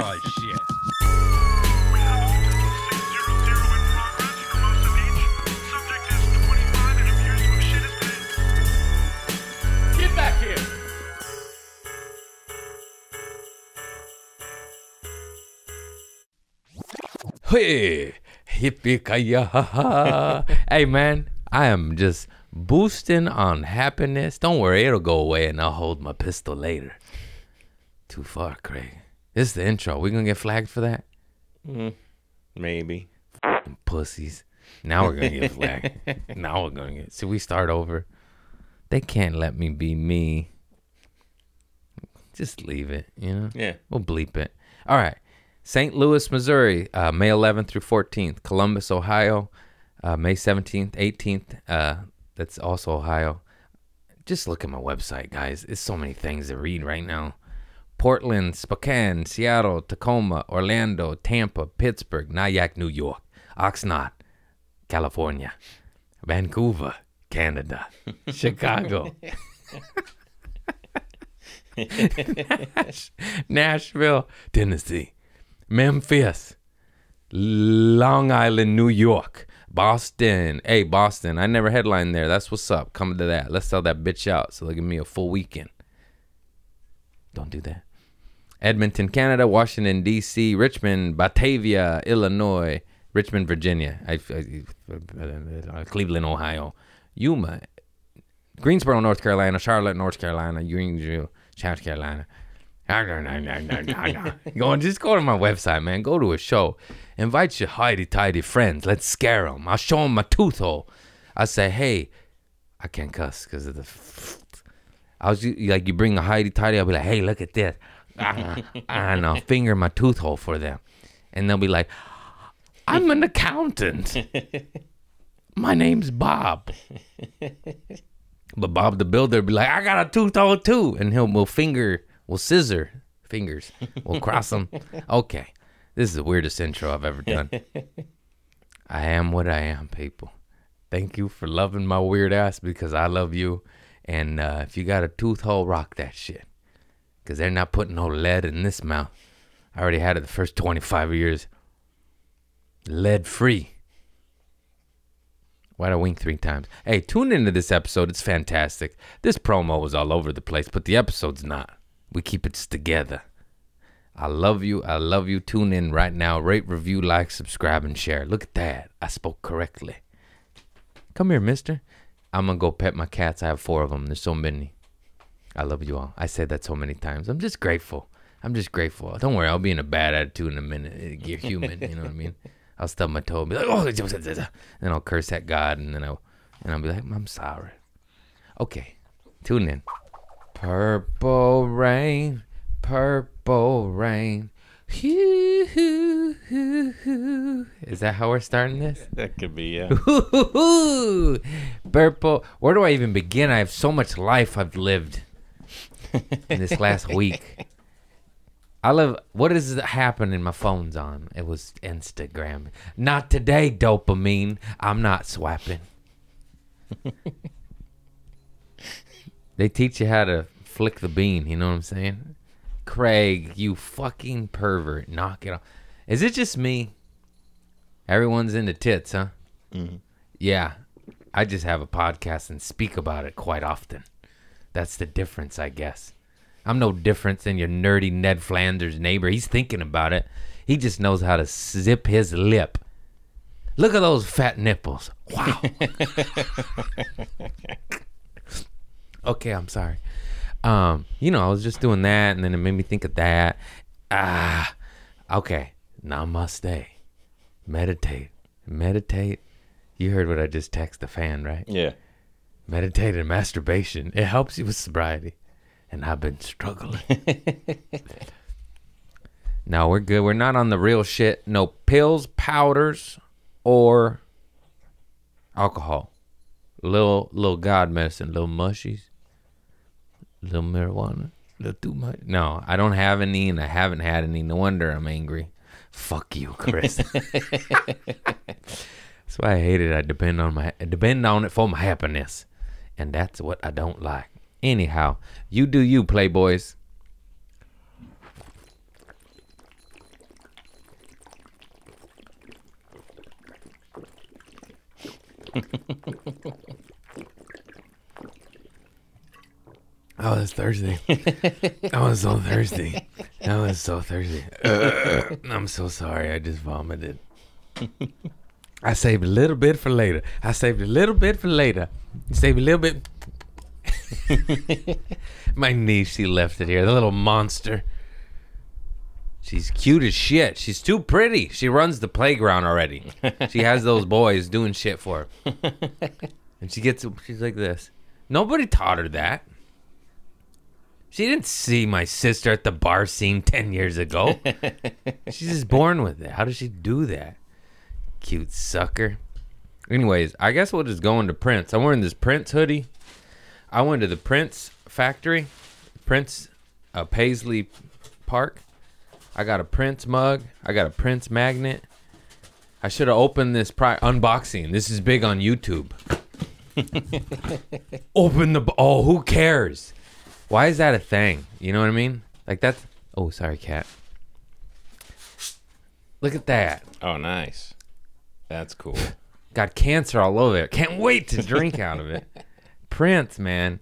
Oh shit. We have a Hotel 600 in progress, Hermosa Beach. Subject is 25 and appears to have shit his pants. Get back here. Hey, hippie ki Hey man, I am just boosting on happiness. Don't worry, it'll go away and I'll hold my pistol later. Too far, Craig. This is the intro. We gonna get flagged for that? Maybe. Fucking pussies. Now we're gonna get flagged. now we're gonna get. So we start over. They can't let me be me. Just leave it, you know. Yeah. We'll bleep it. All right. St. Louis, Missouri, uh, May 11th through 14th. Columbus, Ohio, uh, May 17th, 18th. Uh, that's also Ohio. Just look at my website, guys. There's so many things to read right now. Portland, Spokane, Seattle, Tacoma, Orlando, Tampa, Pittsburgh, Nyack, New York, Oxnard, California, Vancouver, Canada, Chicago, Nash- Nashville, Tennessee, Memphis, Long Island, New York, Boston. Hey, Boston. I never headlined there. That's what's up. Coming to that. Let's sell that bitch out so they give me a full weekend. Don't do that. Edmonton, Canada, Washington, D.C., Richmond, Batavia, Illinois, Richmond, Virginia, I, I- uh, Cleveland, Ohio, Yuma, Greensboro, North Carolina, Charlotte, North Carolina, Greenville, South Carolina. go on, just go to my website, man. Go to a show. Invite your highty tidy friends. Let's scare them. I'll show them my tooth hole. I say, hey, I can't cuss because of the. I was like, you bring a highty tidy. I'll be like, hey, look at this. Ah, and I'll finger my tooth hole for them, and they'll be like, I'm an accountant. My name's Bob. But Bob the Builder be like, I got a tooth hole too, and he'll will finger, will scissor fingers, we'll cross them. Okay, this is the weirdest intro I've ever done. I am what I am, people. Thank you for loving my weird ass because I love you. And uh, if you got a tooth hole, rock that shit. Because they're not putting no lead in this mouth. I already had it the first 25 years. Lead free. Why'd I wink three times? Hey, tune into this episode. It's fantastic. This promo was all over the place, but the episode's not. We keep it together. I love you. I love you. Tune in right now. Rate, review, like, subscribe, and share. Look at that. I spoke correctly. Come here, mister. I'm going to go pet my cats. I have four of them. There's so many. I love you all. I said that so many times. I'm just grateful. I'm just grateful. Don't worry. I'll be in a bad attitude in a minute. You're human. You know what I mean? I'll stub my toe and be like, oh, and then I'll curse at God, and then I'll, and I'll be like, I'm sorry. Okay, tune in. Purple rain, purple rain. Is that how we're starting this? That could be, yeah. Purple. Where do I even begin? I have so much life I've lived in this last week. I love. What is happening? My phone's on. It was Instagram. Not today, dopamine. I'm not swiping. they teach you how to flick the bean. You know what I'm saying? Craig, you fucking pervert. Knock it off. Is it just me? Everyone's into tits, huh? Mm-hmm. Yeah. I just have a podcast and speak about it quite often. That's the difference, I guess. I'm no different than your nerdy Ned Flanders neighbor. He's thinking about it. He just knows how to zip his lip. Look at those fat nipples. Wow. okay, I'm sorry. Um, you know, I was just doing that and then it made me think of that. Ah, okay. Namaste. Meditate. Meditate. You heard what I just texted the fan, right? Yeah. Meditate and masturbation. It helps you with sobriety. And I've been struggling. no, we're good. We're not on the real shit. No pills, powders, or alcohol. Little little god medicine, little mushies, little marijuana, little too much. No, I don't have any and I haven't had any. No wonder I'm angry. Fuck you, Chris. That's why I hate it. I depend on my I depend on it for my happiness. And that's what I don't like. Anyhow, you do you, Playboys. oh, it's Thursday. Oh, I was so thirsty. Oh, I was so thirsty. I'm so sorry. I just vomited. I saved a little bit for later. I saved a little bit for later. Saved a little bit. My niece, she left it here. The little monster. She's cute as shit. She's too pretty. She runs the playground already. She has those boys doing shit for her. And she gets, she's like this. Nobody taught her that. She didn't see my sister at the bar scene 10 years ago. She's just born with it. How does she do that? Cute sucker. Anyways, I guess we'll just go into Prince. I'm wearing this Prince hoodie. I went to the Prince factory, Prince uh, Paisley Park. I got a Prince mug. I got a Prince magnet. I should have opened this pri- unboxing. This is big on YouTube. Open the. Oh, who cares? Why is that a thing? You know what I mean? Like that's. Oh, sorry, cat. Look at that. Oh, nice. That's cool. Got cancer all over it. Can't wait to drink out of it. Prince, man.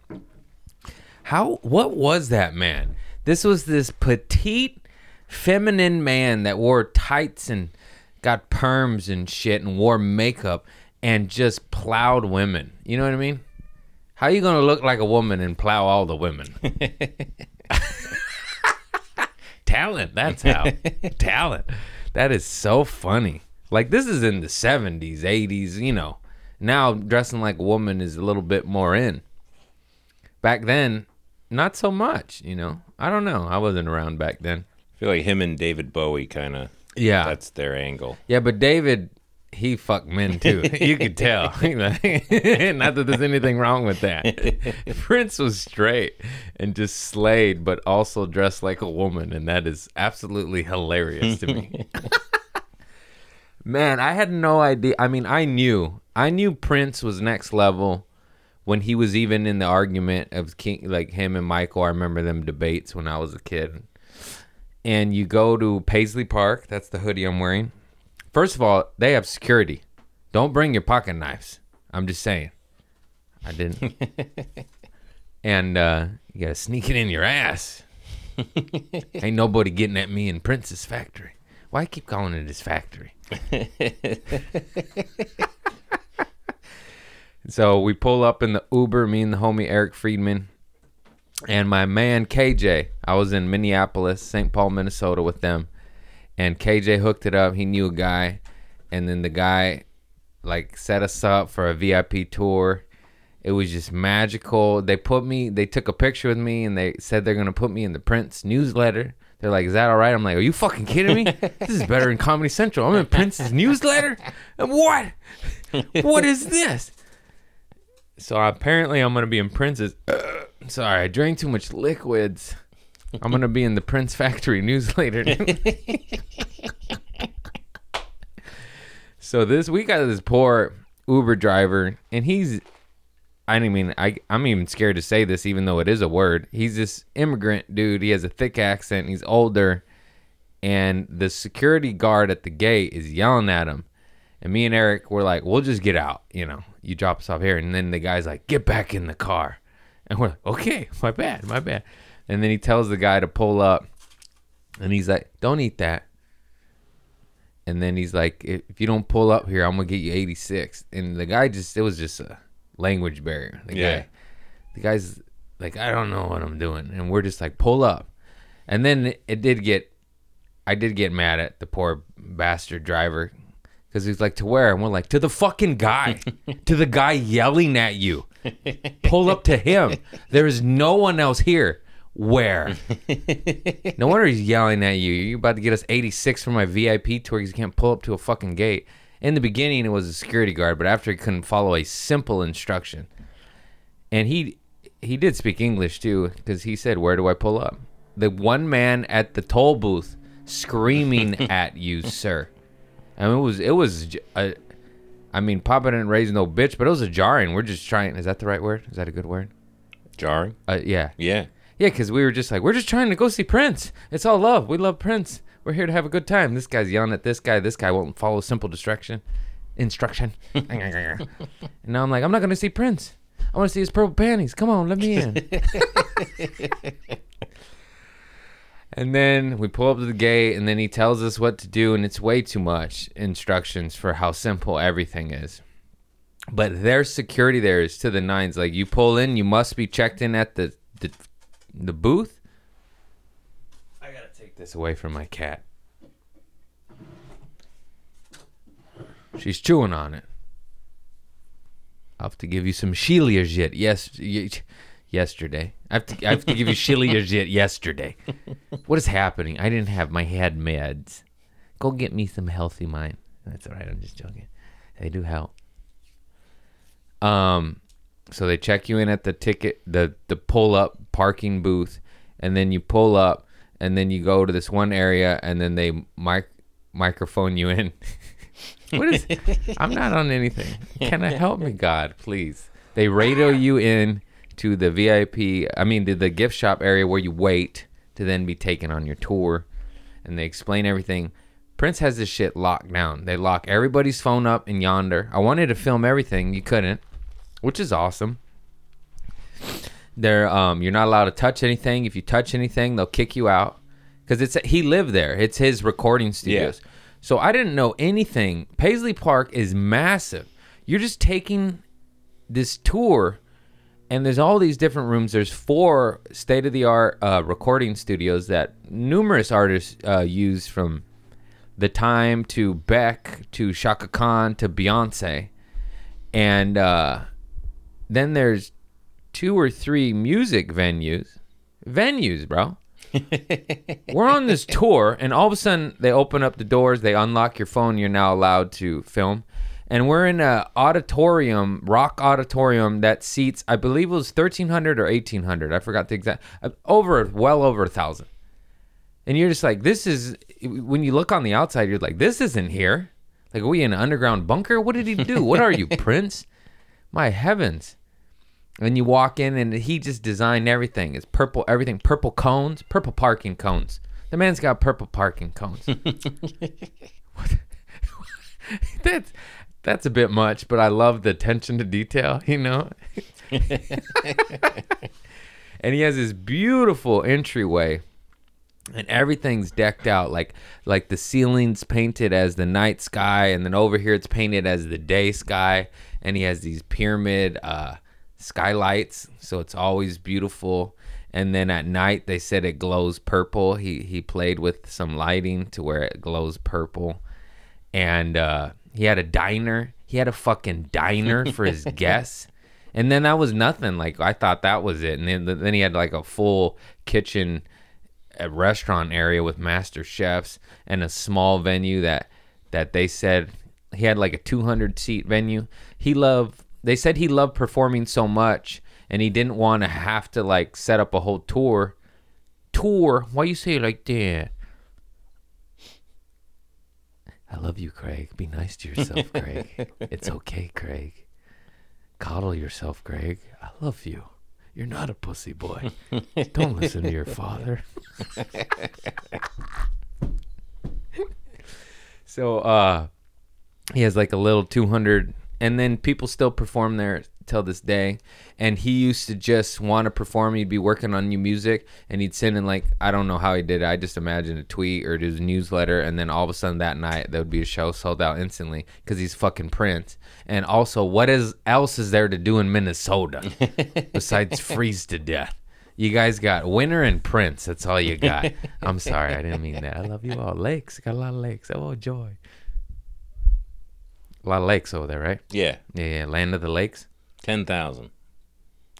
How what was that man? This was this petite feminine man that wore tights and got perms and shit and wore makeup and just plowed women. You know what I mean? How you gonna look like a woman and plow all the women? Talent, that's how. Talent. That is so funny. Like this is in the 70s, 80s, you know. Now dressing like a woman is a little bit more in. Back then, not so much, you know. I don't know. I wasn't around back then. I feel like him and David Bowie kind of. Yeah. That's their angle. Yeah, but David, he fucked men too. you could tell. Not that there's anything wrong with that. Prince was straight and just slayed, but also dressed like a woman, and that is absolutely hilarious to me. Man, I had no idea. I mean, I knew, I knew Prince was next level when he was even in the argument of King, like him and Michael. I remember them debates when I was a kid. And you go to Paisley Park. That's the hoodie I'm wearing. First of all, they have security. Don't bring your pocket knives. I'm just saying. I didn't. and uh, you gotta sneak it in your ass. Ain't nobody getting at me in Prince's factory. Why I keep calling it his factory? so we pull up in the Uber, me and the homie Eric Friedman, and my man KJ. I was in Minneapolis, St. Paul, Minnesota with them, and KJ hooked it up. He knew a guy, and then the guy like set us up for a VIP tour. It was just magical. They put me, they took a picture with me, and they said they're gonna put me in the Prince newsletter. They're like, "Is that all right?" I'm like, "Are you fucking kidding me? this is better than Comedy Central. I'm in Prince's newsletter. What? What is this?" So apparently, I'm gonna be in Prince's. sorry, I drank too much liquids. I'm gonna be in the Prince Factory newsletter. so this we got this poor Uber driver, and he's. I mean I. I'm even scared to say this, even though it is a word. He's this immigrant dude. He has a thick accent. He's older, and the security guard at the gate is yelling at him. And me and Eric were like, "We'll just get out." You know, you drop us off here, and then the guy's like, "Get back in the car," and we're like, "Okay, my bad, my bad." And then he tells the guy to pull up, and he's like, "Don't eat that." And then he's like, "If you don't pull up here, I'm gonna get you 86." And the guy just, it was just a language barrier. The Yeah. guy, the guy's like, "I don't know what I'm doing," and we're just like, "Pull up." And then it, did get, I did get mad at the poor bastard driver because he's like, "To where?" And we're like, "To the fucking guy, to the guy yelling at you." Pull up to him. There is no one else here. Where? No wonder he's yelling at you. You're about to get us 86 for my VIP tour because you can't pull up to a fucking gate. In the beginning, it was a security guard, but after he couldn't follow a simple instruction, and he he did speak English too because he said, "Where do I pull up?" The one man at the toll booth screaming at you, sir. I mean, it was it was. A, I mean, Papa didn't raise no bitch, but it was a jarring. We're just trying. Is that the right word? Is that a good word? Jarring. Uh, yeah. Yeah. Yeah, because we were just like, we're just trying to go see Prince. It's all love. We love Prince. We're here to have a good time. This guy's yelling at this guy. This guy won't follow simple distraction. instruction. and now I'm like, I'm not gonna see Prince. I want to see his purple panties. Come on, let me in. and then we pull up to the gate, and then he tells us what to do, and it's way too much instructions for how simple everything is. But their security there is to the nines. Like you pull in, you must be checked in at the the, the booth. I take this away from my cat. She's chewing on it. I'll have to give you some Shilajit. Yes, y- yesterday. I have to. I have to give you Shilajit yesterday. What is happening? I didn't have my head meds. Go get me some healthy mind. That's all right. I'm just joking. They do help. Um, so they check you in at the ticket, the the pull up parking booth, and then you pull up, and then you go to this one area, and then they mic microphone you in. what is? I'm not on anything. Can I help me, God, please? They radio you in to the VIP. I mean, to the gift shop area where you wait to then be taken on your tour, and they explain everything. Prince has this shit locked down. They lock everybody's phone up in yonder. I wanted to film everything, you couldn't, which is awesome. They're um, you're not allowed to touch anything. If you touch anything, they'll kick you out because it's he lived there. It's his recording studios. So I didn't know anything. Paisley Park is massive. You're just taking this tour and there's all these different rooms. There's four state of the art uh, recording studios that numerous artists uh, use from the time to Beck to Chaka Khan to Beyonce, and uh, then there's two or three music venues, venues, bro. We're on this tour, and all of a sudden they open up the doors, they unlock your phone, you're now allowed to film. And we're in a auditorium, rock auditorium that seats, I believe it was 1,300 or 1,800. I forgot the exact, uh, over, well over a thousand. And you're just like, this is, when you look on the outside, you're like, this isn't here. Like, are we in an underground bunker? What did he do? What are you, Prince? My heavens. And you walk in and he just designed everything. It's purple, everything, purple cones, purple parking cones. The man's got purple parking cones. What- that's that's a bit much, but I love the attention to detail, you know. and he has this beautiful entryway and everything's decked out like like the ceiling's painted as the night sky and then over here it's painted as the day sky and he has these pyramid uh skylights so it's always beautiful. And then at night they said it glows purple. He he played with some lighting to where it glows purple. And uh he had a diner. He had a fucking diner for his guests. And then that was nothing. Like i thought that was it. And then then he had like a full kitchen a restaurant area with master chefs and a small venue that that they said he had like a 200 seat venue. He loved they said he loved performing so much and he didn't want to have to like set up a whole tour. Tour? Why you say it like that? I love you craig. Be nice to yourself craig. It's okay craig. Coddle yourself craig. I love you. You're not a pussy boy. Don't listen to your father. So uh he has like a little 200 and then people still perform there till this day. And he used to just want to perform. He'd be working on new music and he'd send in like i don't know how he did it. I just imagine a tweet or his newsletter and then all of a sudden that night there would be a show sold out instantly because he's fucking prince. And also what is else is there to do in minnesota besides freeze to death? You guys got winter and prince. That's all you got. I'm sorry i didn't mean that. I love you all. Lakes. Got a lot of lakes. Oh joy a lot of lakes over there right Yeah, yeah, land of the lakes. ten thousand.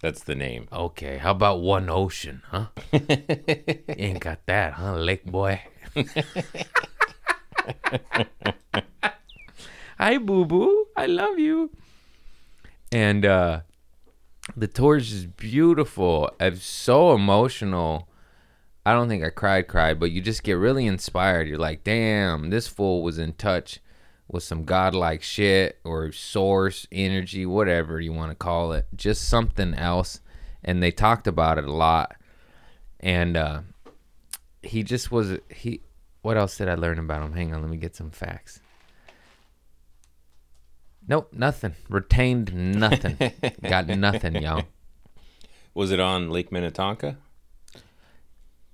That's the name. Okay, how about one ocean, huh? you ain't got that, huh, lake boy? Hi, boo boo. I love you. And uh, the tour is just beautiful. It's so emotional. I don't think I cried, cried, but you just get really inspired. You're like, damn, this fool was in touch with some godlike shit or source energy, whatever you want to call it, just something else. And they talked about it a lot. And uh, he just was he. What else did I learn about him? Hang on, let me get some facts. Nope, nothing. Retained nothing. Got nothing, y'all. Was it on Lake Minnetonka?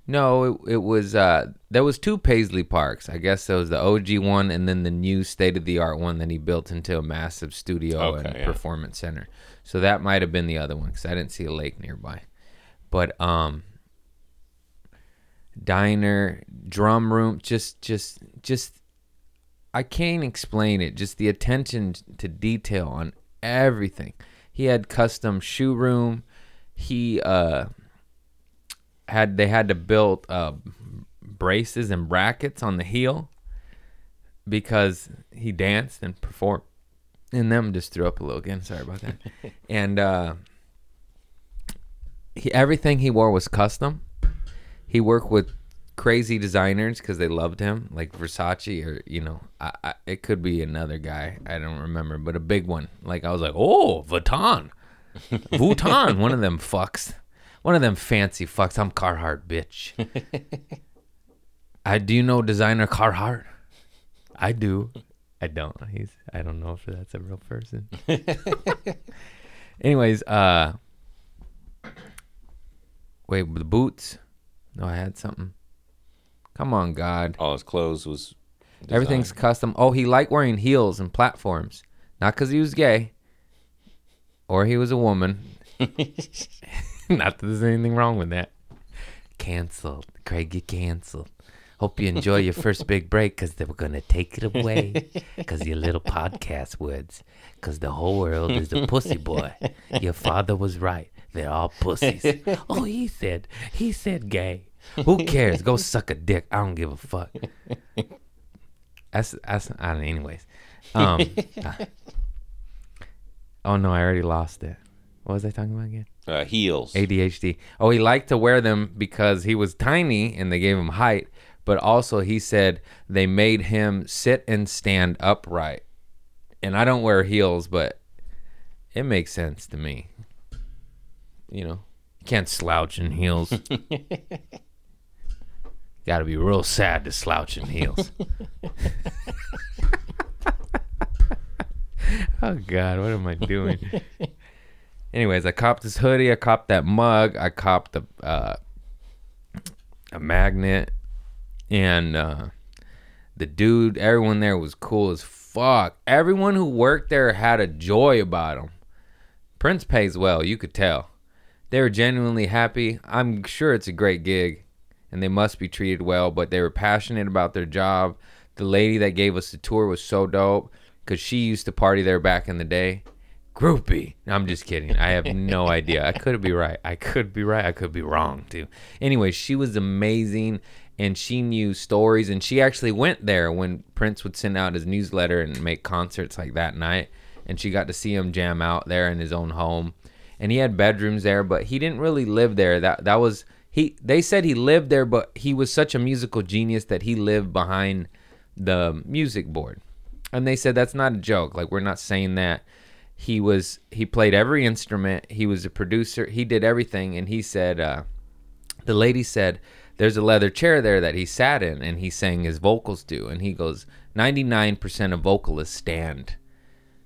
No, it, it was uh there was two Paisley parks. I guess there was the OG one and then the new state of the art one that he built into a massive studio Okay, and yeah. performance center. So that might have been the other one cuz I didn't see a lake nearby. But um diner, drum room, just just just I can't explain it. Just the attention to detail on everything. He had custom shoe room. He uh had they had to build uh braces and brackets on the heel because he danced and performed And them. Just threw up a little again. Sorry about that. and uh, he everything he wore was custom. He worked with crazy designers because they loved him, like Versace or you know, I, I, it could be another guy I don't remember, but a big one. Like I was like, oh, Vuitton, Vuitton, one of them fucks, one of them fancy fucks. I'm Carhartt, bitch. I do you know designer Carhartt. I do. I don't. He's. I don't know if that's a real person. Anyways, uh, wait, the boots. No, I had something. Come on, God. All his clothes was. Everything's custom. Oh, he liked wearing heels and platforms. Not because he was gay or he was a woman. Not that there's anything wrong with that. Canceled. Craig, you canceled. Hope you enjoy your first big break because they were going to take it away because your little podcast words. Because the whole world is a pussy boy. Your father was right. They're all pussies. Oh, he said, he said gay. Who cares? Go suck a dick. I don't give a fuck. That's that's I don't know, anyways. Um Oh no, I already lost it. What was I talking about again? Uh, heels. ADHD. Oh, he liked to wear them because he was tiny and they gave him height, but also he said they made him sit and stand upright. And I don't wear heels, but it makes sense to me. You know, you can't slouch in heels. Got to be real sad to slouch in heels. oh God, what am I doing? Anyways, I copped this hoodie. I copped that mug. I copped the uh, a magnet, and uh, the dude. Everyone there was cool as fuck. Everyone who worked there had a joy about him. Prince pays well. You could tell. They were genuinely happy. I'm sure it's a great gig, and they must be treated well. But they were passionate about their job. The lady that gave us the tour was so dope because she used to party there back in the day groupie. I'm just kidding. I have no idea. I could be right. I could be right. I could be wrong too. Anyway, she was amazing and she knew stories and she actually went there when Prince would send out his newsletter and make concerts like that night and she got to see him jam out there in his own home. And he had bedrooms there, but he didn't really live there. That that was he they said he lived there, but he was such a musical genius that he lived behind the music board. And they said that's not a joke. Like we're not saying that he was he played every instrument. He was a producer. He did everything. And he said uh, the lady said there's a leather chair there that he sat in and he sang his vocals to. And he goes 99% of vocalists stand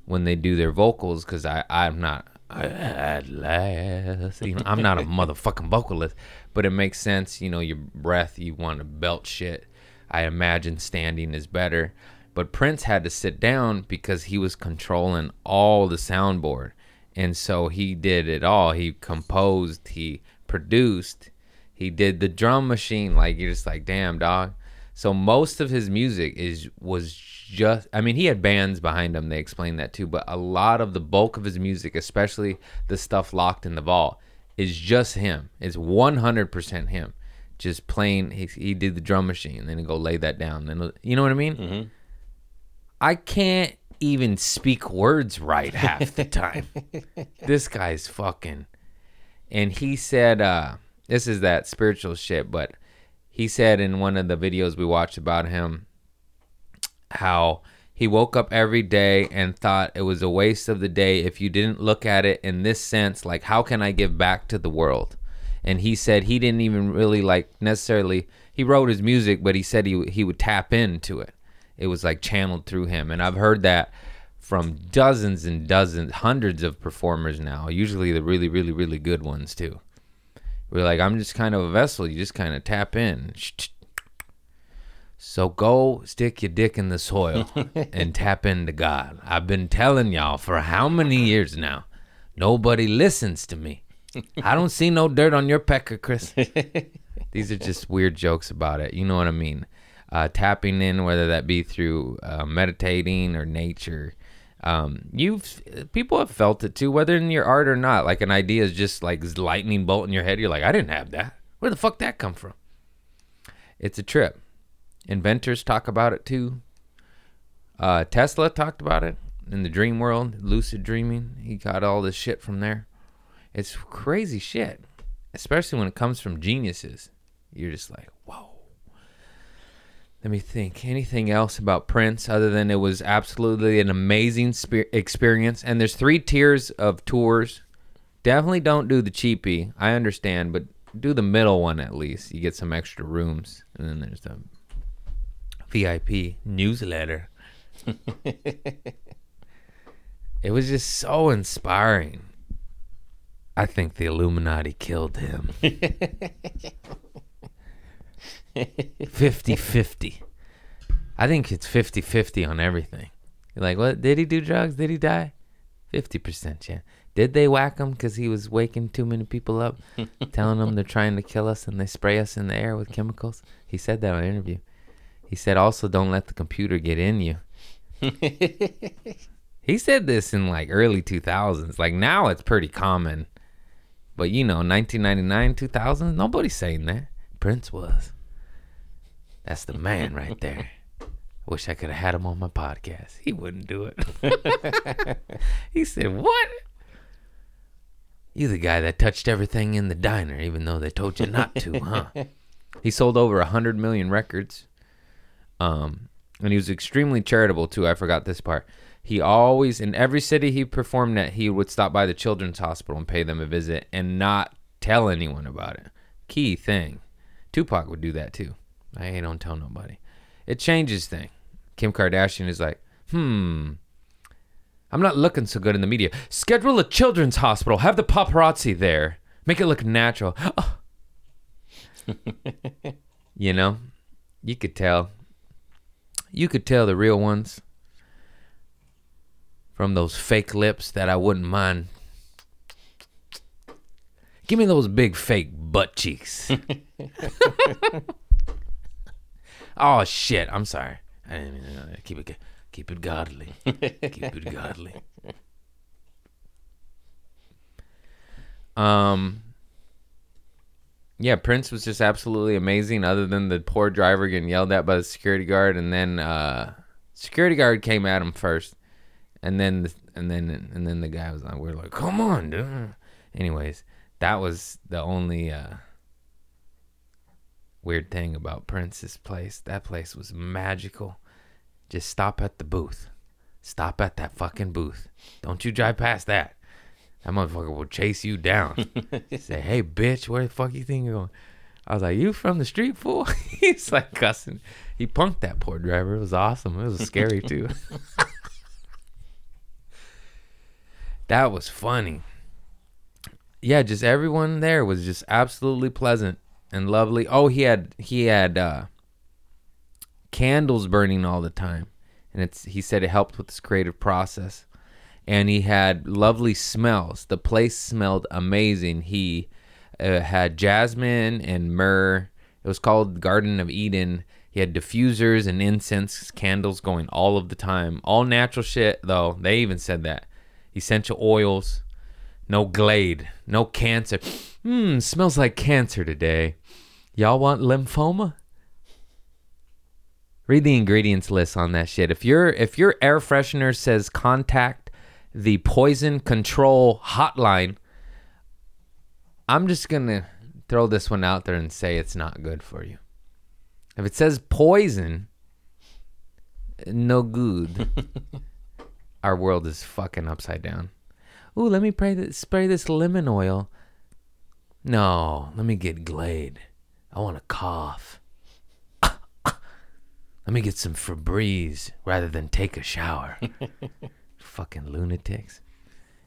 when they do their vocals because i i'm not at last. You know, i'm not a motherfucking vocalist. But it makes sense. You know your breath you want to belt shit. I imagine standing is better but Prince had to sit down because he was controlling all the soundboard. And so he did it all. He composed, he produced, he did the drum machine. Like you're just like, damn, dog. So most of his music is was just I mean, he had bands behind him, they explained that too, but a lot of the bulk of his music, especially the stuff locked in the vault, is just him. It's 100% him. Just playing he, he did the drum machine, then he go lay that down. Then you know what I mean? Mm-hmm. I can't even speak words right half the time. this guy's fucking. And he said, uh, this is that spiritual shit, but he said in one of the videos we watched about him how he woke up every day and thought it was a waste of the day if you didn't look at it in this sense like, how can I give back to the world? And he said he didn't even really like necessarily, he wrote his music, but he said he, he would tap into it it was like channeled through him and i've heard that from dozens and dozens, hundreds of performers now. Usually the really, really, really good ones too. We're like, I'm just kind of a vessel. You just kind of tap in. So go stick your dick in the soil and tap into God. I've been telling y'all for how many years now. Nobody listens to me. I don't see no dirt on your pecker, Chris. These are just weird jokes about it. You know what I mean? Uh, tapping in, whether that be through uh, meditating or nature. Um, you've people have felt it too, whether in your art or not. Like an idea is just like lightning bolt in your head. You're like, I didn't have that. Where the fuck that come from? It's a trip. Inventors talk about it too. Uh, Tesla talked about it in the dream world, lucid dreaming. He got all this shit from there. It's crazy shit, especially when it comes from geniuses. You're just like, whoa. Let me think. Anything else about Prince other than it was absolutely an amazing spe- experience? And there's three tiers of tours. Definitely don't do the cheapie. I understand, but do the middle one at least. You get some extra rooms. And then there's the VIP newsletter. it was just so inspiring. I think the Illuminati killed him. 50 50. I think it's 50 50 on everything. You're like, what? Did he do drugs? Did he die? 50%, yeah. Did they whack him because he was waking too many people up, telling them they're trying to kill us and they spray us in the air with chemicals? He said that on an interview. He said, also, don't let the computer get in you. he said this in like early 2000s. Like now it's pretty common. But you know, 1999, 2000, nobody's saying that. Prince was. That's the man right there. Wish I could have had him on my podcast. He wouldn't do it. he said, What? You the guy that touched everything in the diner, even though they told you not to, huh? he sold over a hundred million records. Um, and he was extremely charitable too. I forgot this part. He always, in every city he performed at, he would stop by the children's hospital and pay them a visit and not tell anyone about it. Key thing. Tupac would do that too. I ain't don't tell nobody. It changes thing. Kim Kardashian is like, hmm, I'm not looking so good in the media. Schedule a children's hospital. Have the paparazzi there. Make it look natural. you know, you could tell. You could tell the real ones from those fake lips that I wouldn't mind. Give me those big fake butt cheeks. oh shit! I'm sorry. I didn't mean to- keep it keep it godly. keep it godly. Um. Yeah, Prince was just absolutely amazing. Other than the poor driver getting yelled at by the security guard, and then uh, security guard came at him first, and then the, and then and then the guy was like, "We're like, come on, dude." Anyways, that was the only uh, weird thing about Prince's place. That place was magical. Just stop at the booth. Stop at that fucking booth. Don't you drive past that. That motherfucker will chase you down. Say, hey, bitch, where the fuck you think you're going? I was like, you from the street, fool? He's like cussing. He punked that poor driver. It was awesome. It was scary, too. that was funny. Yeah, just everyone there was just absolutely pleasant and lovely. Oh, he had he had uh, candles burning all the time, and it's he said it helped with his creative process. And he had lovely smells. The place smelled amazing. He uh, had jasmine and myrrh. It was called Garden of Eden. He had diffusers and incense candles going all of the time. All natural shit, though. They even said that. Essential oils. No glade. No cancer. Hmm, smells like cancer today. Y'all want lymphoma? Read the ingredients list on that shit. If your if your air freshener says contact the poison control hotline, I'm just gonna throw this one out there and say it's not good for you. If it says poison, no good. Our world is fucking upside down. Ooh, let me spray this, spray this lemon oil. No, let me get Glade. I want to cough. let me get some Febreze rather than take a shower. Fucking lunatics.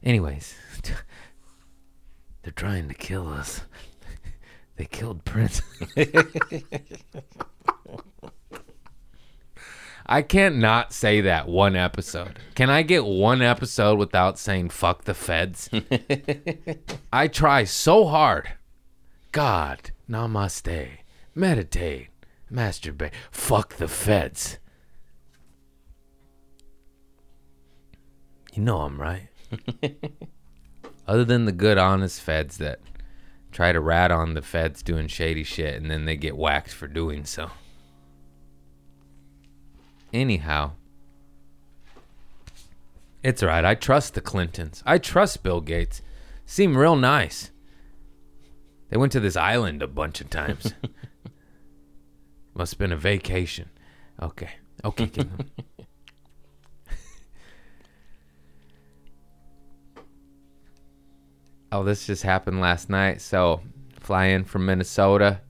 Anyways, they're trying to kill us. they killed Prince. I can't not say that one episode. Can I get one episode without saying fuck the feds? I try so hard. God, namaste, meditate, masturbate, fuck the feds. You know I'm right. Other than the good, honest feds that try to rat on the feds doing shady shit and then they get whacked for doing so. Anyhow, it's alright. I trust the Clintons. I trust Bill Gates. Seem real nice. They went to this island a bunch of times. Must have been a vacation. Okay. Okay, oh, this just happened last night. So, fly in from Minnesota.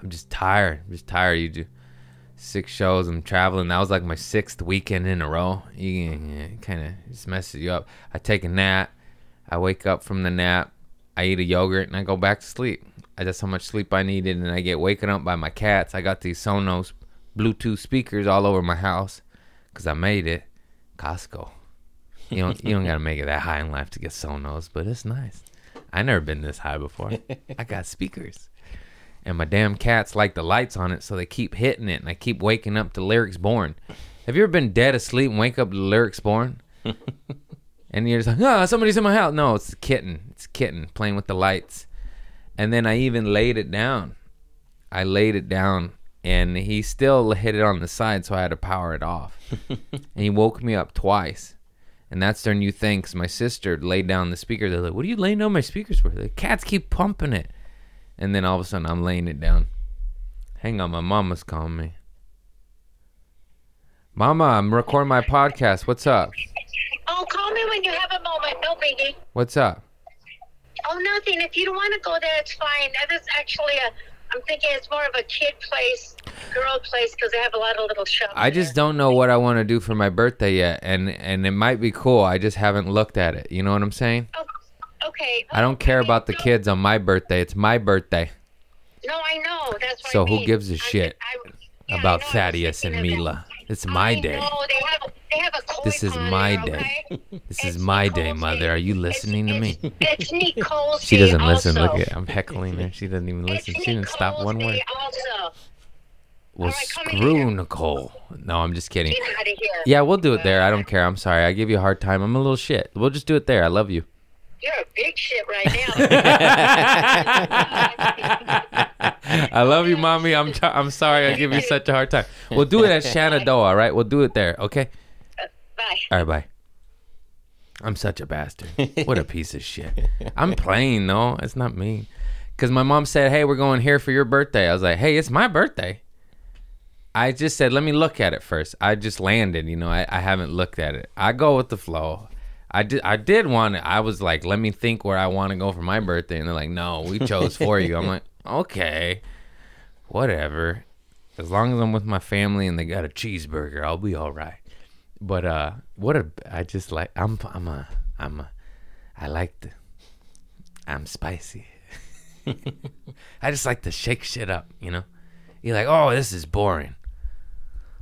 I'm just tired. I'm just tired. You do six shows. I'm traveling. That was like my sixth weekend in a row. You kind of just messes you up. I take a nap. I wake up from the nap. I eat a yogurt and I go back to sleep. I That's how much sleep I needed, and I get waken up by my cats. I got these Sonos Bluetooth speakers all over my house because I made it. Costco. You don't you don't gotta make it that high in life to get Sonos, but it's nice. I never been this high before. I got speakers. And my damn cats like the lights on it, so they keep hitting it, and I keep waking up to Lyrics Born. Have you ever been dead asleep and wake up to Lyrics Born? and you're just like, ah, somebody's in my house. No, it's a kitten. It's a kitten playing with the lights. And then I even laid it down. I laid it down, and he still hit it on the side, so I had to power it off. and he woke me up twice. And that's their new thing. 'cause my sister laid down the speaker. They're like, "What are you laying down my speakers for?" The cats keep pumping it, and then all of a sudden I'm laying it down. Hang on, my mama's calling me. Mama, I'm recording my podcast. What's up? Oh, call me when you have a moment. No biggie. What's up? Oh, nothing. If you don't want to go there, it's fine. That is actually a. I'm thinking it's more of a kid place, girl place, because they have a lot of little shops. I just don't know what I want to do for my birthday yet, and and it might be cool. I just haven't looked at it. You know what I'm saying? there. Okay. I don't care Okay, about the no- kids on my birthday. It's my birthday. No, I know. That's what So I who mean. gives a shit I- yeah, about know, I was Thaddeus and Mila. It's my day. know, they have, they have This is my there, day. okay? This is It's my day, mother. Are you It's- listening to me? it's- It's Nicole's She doesn't listen. also. Look at I'm heckling her. She doesn't even listen. It's She didn't stop one word. Also. Well, come screw. Nicole. No, I'm just kidding. Get out of here. Yeah, we'll do it there. I don't care. I'm sorry. I give you a hard time. I'm a little shit. We'll just do it there. I love you. You're a big shit right now. I love you, mommy. I'm t- I'm sorry I give you such a hard time. We'll do it at Shenandoah, all right? We'll do it there, okay? Uh, bye. All right, bye. I'm such a bastard. What a piece of shit. I'm playing though. It's not me. Cause my mom said, "Hey, we're going here for your birthday." I was like, "Hey, it's my birthday." I just said, "Let me look at it first. I just landed, you know. I, I haven't looked at it. I go with the flow. I did. I did want it. I was like, "Let me think where I want to go for my birthday," and they're like, "No, we chose for you." I'm like, "Okay, whatever. As long as I'm with my family and they got a cheeseburger, I'll be all right." But uh, what a I just like I'm I'm a I'm a I like the I'm spicy. I just like to shake shit up, you know. You're like, oh, this is boring.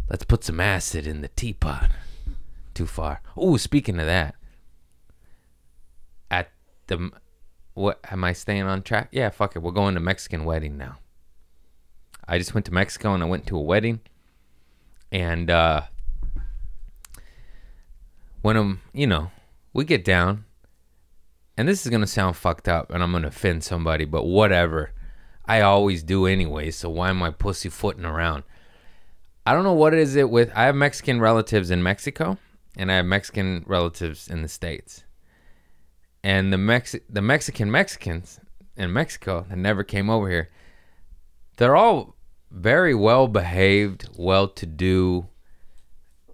Let's put some acid in the teapot. Too far. Oh, speaking of that, at the what am I staying on track? Yeah, fuck it. We're going to Mexican wedding now. I just went to Mexico and I went to a wedding, and uh, when I'm, you know, we get down, and this is gonna sound fucked up, and I'm gonna offend somebody, but whatever. I always do anyway, so why am I pussyfooting around? I don't know what is it with. I have Mexican relatives in Mexico, and I have Mexican relatives in the states. And the Mex the Mexican Mexicans in Mexico that never came over here, they're all very well behaved, well to do,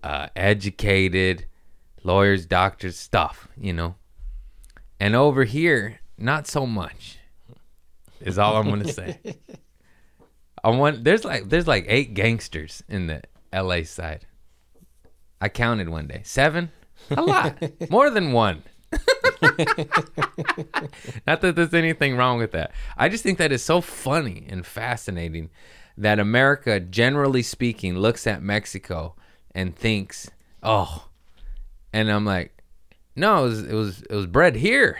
uh, educated, lawyers, doctors, stuff, you know. And over here, not so much. Is all I'm gonna say. I want there's like there's like eight gangsters in the LA side. I counted one day. Seven? A lot. More than one. Not that there's anything wrong with that. I just think that is so funny and fascinating that America, generally speaking, looks at Mexico and thinks, oh, and I'm like, no, it was it was, it was bred here.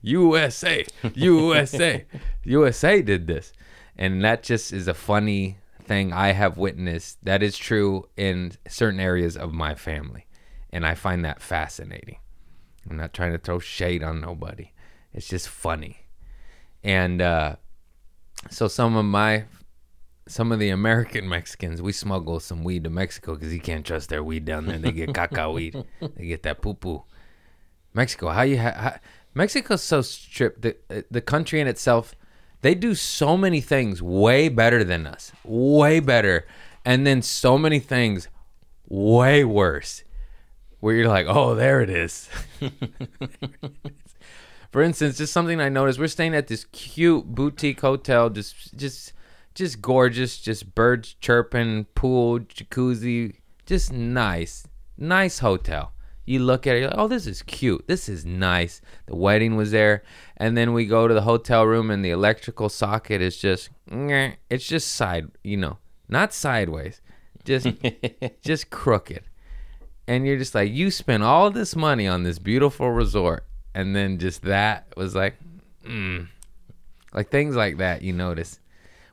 USA, USA, USA did this, and that just is a funny thing I have witnessed. That is true in certain areas of my family, and I find that fascinating. I'm not trying to throw shade on nobody. It's just funny, and uh, so some of my some of the American Mexicans, we smuggle some weed to Mexico because you can't trust their weed down there. They get caca weed. They get that poo poo. Mexico, how you ha- how, Mexico's so stripped. The the country in itself, they do so many things way better than us, way better, and then so many things way worse. Where you're like, oh, there it is. For instance, just something I noticed. We're staying at this cute boutique hotel, just just just gorgeous, just birds chirping, pool, jacuzzi, just nice, nice hotel. You look at it, you're like, oh, this is cute. This is nice. The wedding was there, and then we go to the hotel room, and the electrical socket is just, it's just side, you know, not sideways, just just crooked. And you're just like, you spent all this money on this beautiful resort, and then just that was like, mm. like things like that. You notice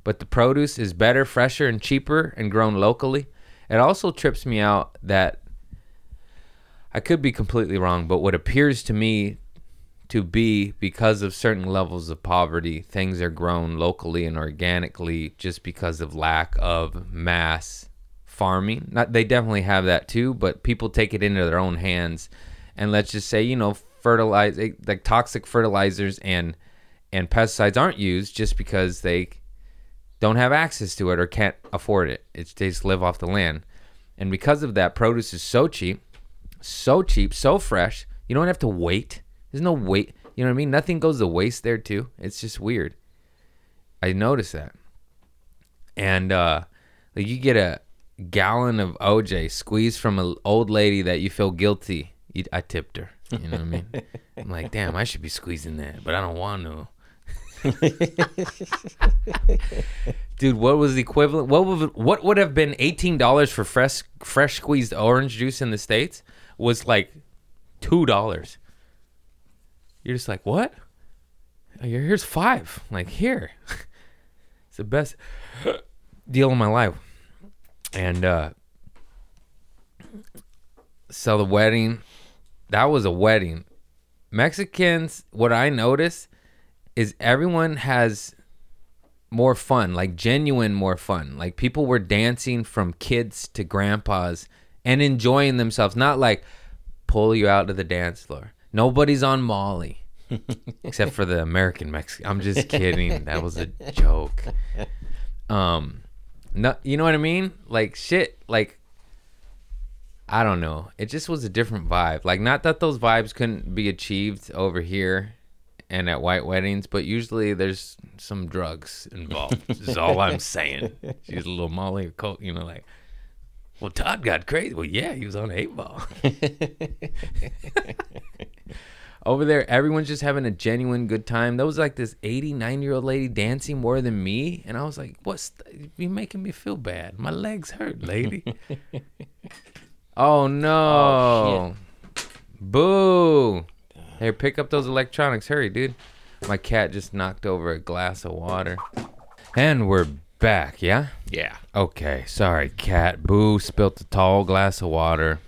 but the produce is better, fresher, and cheaper and grown locally. It also trips me out that I could be completely wrong, but what appears to me to be because of certain levels of poverty, things are grown locally and organically just because of lack of mass farming. Not they definitely have that too, but people take it into their own hands and let's just say, you know, fertilize like toxic fertilizers and and pesticides aren't used just because they don't have access to it or can't afford it. It's they just live off the land. And because of that, produce is so cheap, so cheap, so fresh. You don't have to wait. There's no wait. You know what I mean? Nothing goes to waste there too. It's just weird. I noticed that. And uh like you get a gallon of OJ squeezed from an old lady that you feel guilty. You, I tipped her. You know what I mean? I'm like, damn, I should be squeezing that, but I don't want to. Dude, what was the equivalent? What would what would have been eighteen dollars for fresh fresh squeezed orange juice in the states? Was like two dollars. You're just like, what? Here- Here's five. Like here, it's the best deal of my life. And uh so the wedding, that was a wedding. Mexicans, what I noticed is everyone has more fun, like genuine more fun. Like people were dancing from kids to grandpas and enjoying themselves, not like pull you out to the dance floor. Nobody's on Molly. Except for the American Mexican. I'm just kidding. That was a joke. Um no you know what I mean? Like shit, like I don't know. It just was a different vibe. Like not that those vibes couldn't be achieved over here and at white weddings, but usually there's some drugs involved. is all I'm saying. She's a little Molly or coke, you know, like, well, Todd got crazy. Well, yeah, he was on eight ball. Over there, everyone's just having a genuine good time. There was like this 89 year old lady dancing more than me, and I was like, "What's th- you making me feel bad? My legs hurt, lady." oh no! Oh, Boo! Here, pick up those electronics. Hurry, dude. My cat just knocked over a glass of water. And we're back, yeah? Yeah. Okay, sorry, cat. Boo spilt a tall glass of water.